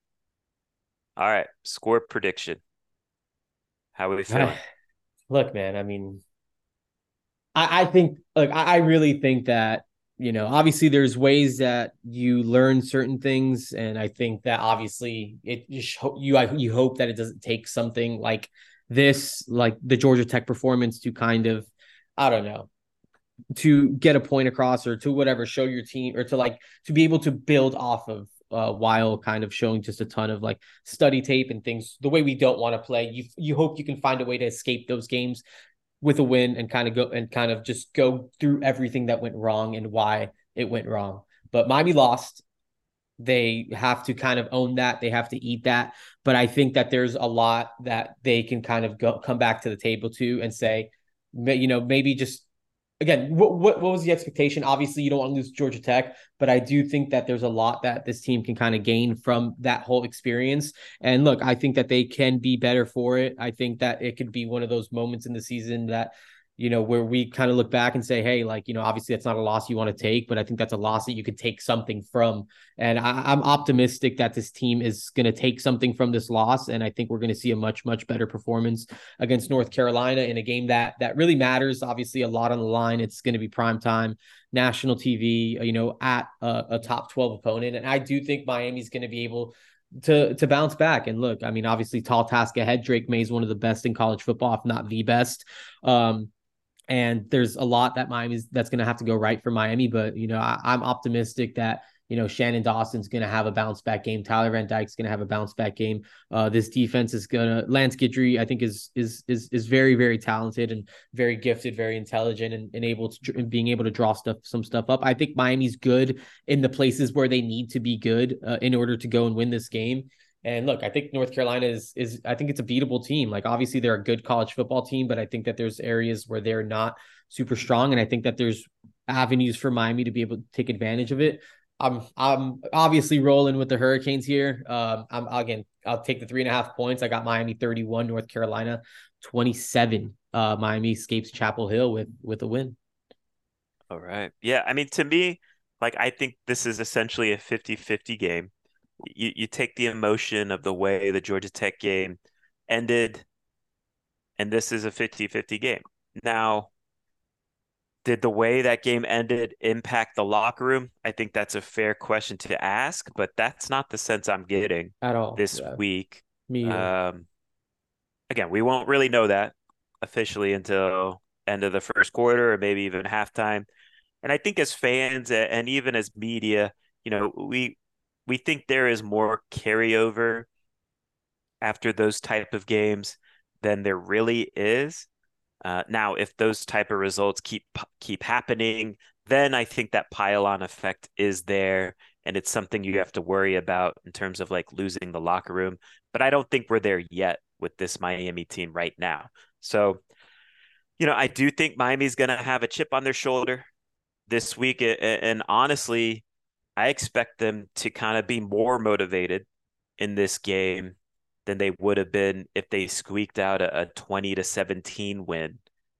All right, score prediction. How are we feeling? Look, man. I mean, I, I think like I, I really think that you know obviously there's ways that you learn certain things and i think that obviously it just you you hope that it doesn't take something like this, like the Georgia Tech performance, to kind of, I don't know, to get a point across or to whatever, show your team or to like to be able to build off of uh, while kind of showing just a ton of like study tape and things the way we don't want to play. You you hope you can find a way to escape those games with a win and kind of go and kind of just go through everything that went wrong and why it went wrong. But Miami lost. They have to kind of own that. They have to eat that. But I think that there's a lot that they can kind of go come back to the table to and say, you know, maybe just again, what, what what was the expectation? Obviously, you don't want to lose Georgia Tech, but I do think that there's a lot that this team can kind of gain from that whole experience. And look, I think that they can be better for it. I think that it could be one of those moments in the season that you know, where we kind of look back and say, hey, like, you know, obviously that's not a loss you want to take, but I think that's a loss that you could take something from. And I, am optimistic that this team is going to take something from this loss. And I think we're going to see a much, much better performance against North Carolina in a game that that really matters. Obviously, a lot on the line. It's going to be prime time, national TV, you know, at a, a top 12 opponent. And I do think Miami's going to be able to to bounce back. And look, I mean, obviously, tall task ahead. Drake Maye is one of the best in college football, if not the best. Um, and there's a lot that Miami's that's going to have to go right for Miami. But you know, I, I'm optimistic that you know Shannon Dawson's going to have a bounce back game. Tyler Van Dyke's going to have a bounce back game. Uh, this defense is going to Lance Guidry, I think, is is is is very very talented and very gifted, very intelligent, and, and able to and being able to draw stuff some stuff up. I think Miami's good in the places where they need to be good uh, in order to go and win this game. And look, I think North Carolina is is I think it's a beatable team. Like obviously they're a good college football team, but I think that there's areas where they're not super strong, and I think that there's avenues for Miami to be able to take advantage of it. I'm I'm obviously rolling with the Hurricanes here. Um, I'm again I'll take the three and a half points. I got Miami 31, North Carolina 27. Uh, Miami escapes Chapel Hill with with a win. All right. Yeah, I mean to me, like I think this is essentially a 50-50 game you, you take the emotion of the way the Georgia Tech game ended, and this is a 50 50 game. Now, did the way that game ended impact the locker room? I think that's a fair question to ask, but that's not the sense I'm getting at all this yeah. week. Me um, again, we won't really know that officially until end of the first quarter or maybe even halftime. And I think as fans and even as media, you know, we we think there is more carryover after those type of games than there really is. Uh, now, if those type of results keep keep happening, then I think that pile-on effect is there, and it's something you have to worry about in terms of like losing the locker room. But I don't think we're there yet with this Miami team right now. So, you know, I do think Miami's going to have a chip on their shoulder this week, and honestly, I expect them to kind of be more motivated in this game than they would have been if they squeaked out a, a 20 to 17 win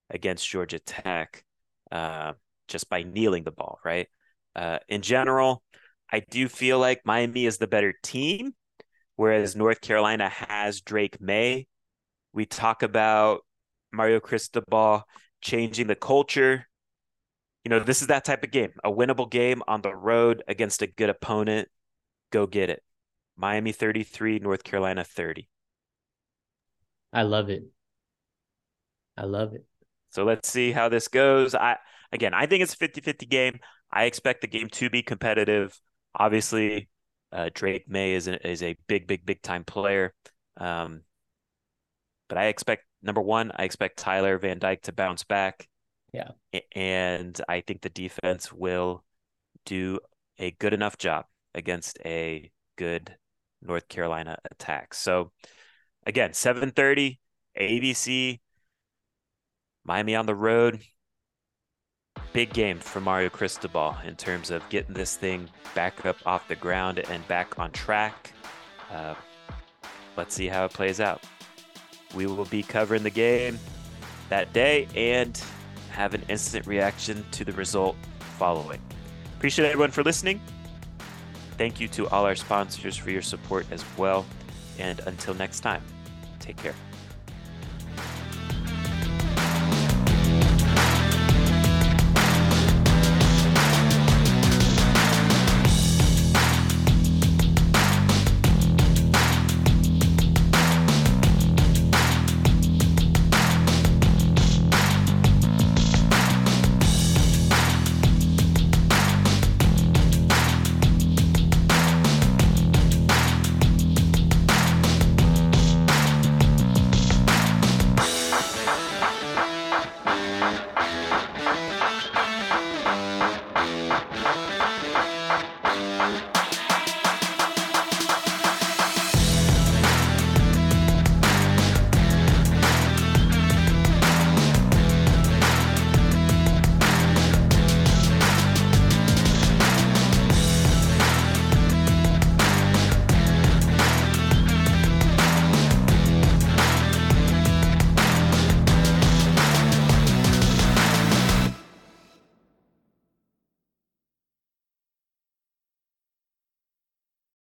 against Georgia Tech uh, just by kneeling the ball, right? Uh, in general, I do feel like Miami is the better team, whereas North Carolina has Drake Maye. We talk about Mario Cristobal changing the culture you know, this is that type of game, a winnable game on the road against a good opponent. Go get it. Miami 33, North Carolina 30. I love it. I love it. So let's see how this goes. I again, I think it's a 50-50 game. I expect the game to be competitive. Obviously, uh, Drake Maye is a, is a big, big, big time player. Um, but I expect number one, I expect Tyler Van Dyke to bounce back. Yeah. And I think the defense will do a good enough job against a good North Carolina attack. So again, 7:30 ABC Miami on the road. Big game for Mario Cristobal in terms of getting this thing back up off the ground and back on track. Uh, let's see how it plays out. We will be covering the game that day and have an instant reaction to the result following. Appreciate everyone for listening. Thank you to all our sponsors for your support as well. And until next time, take care.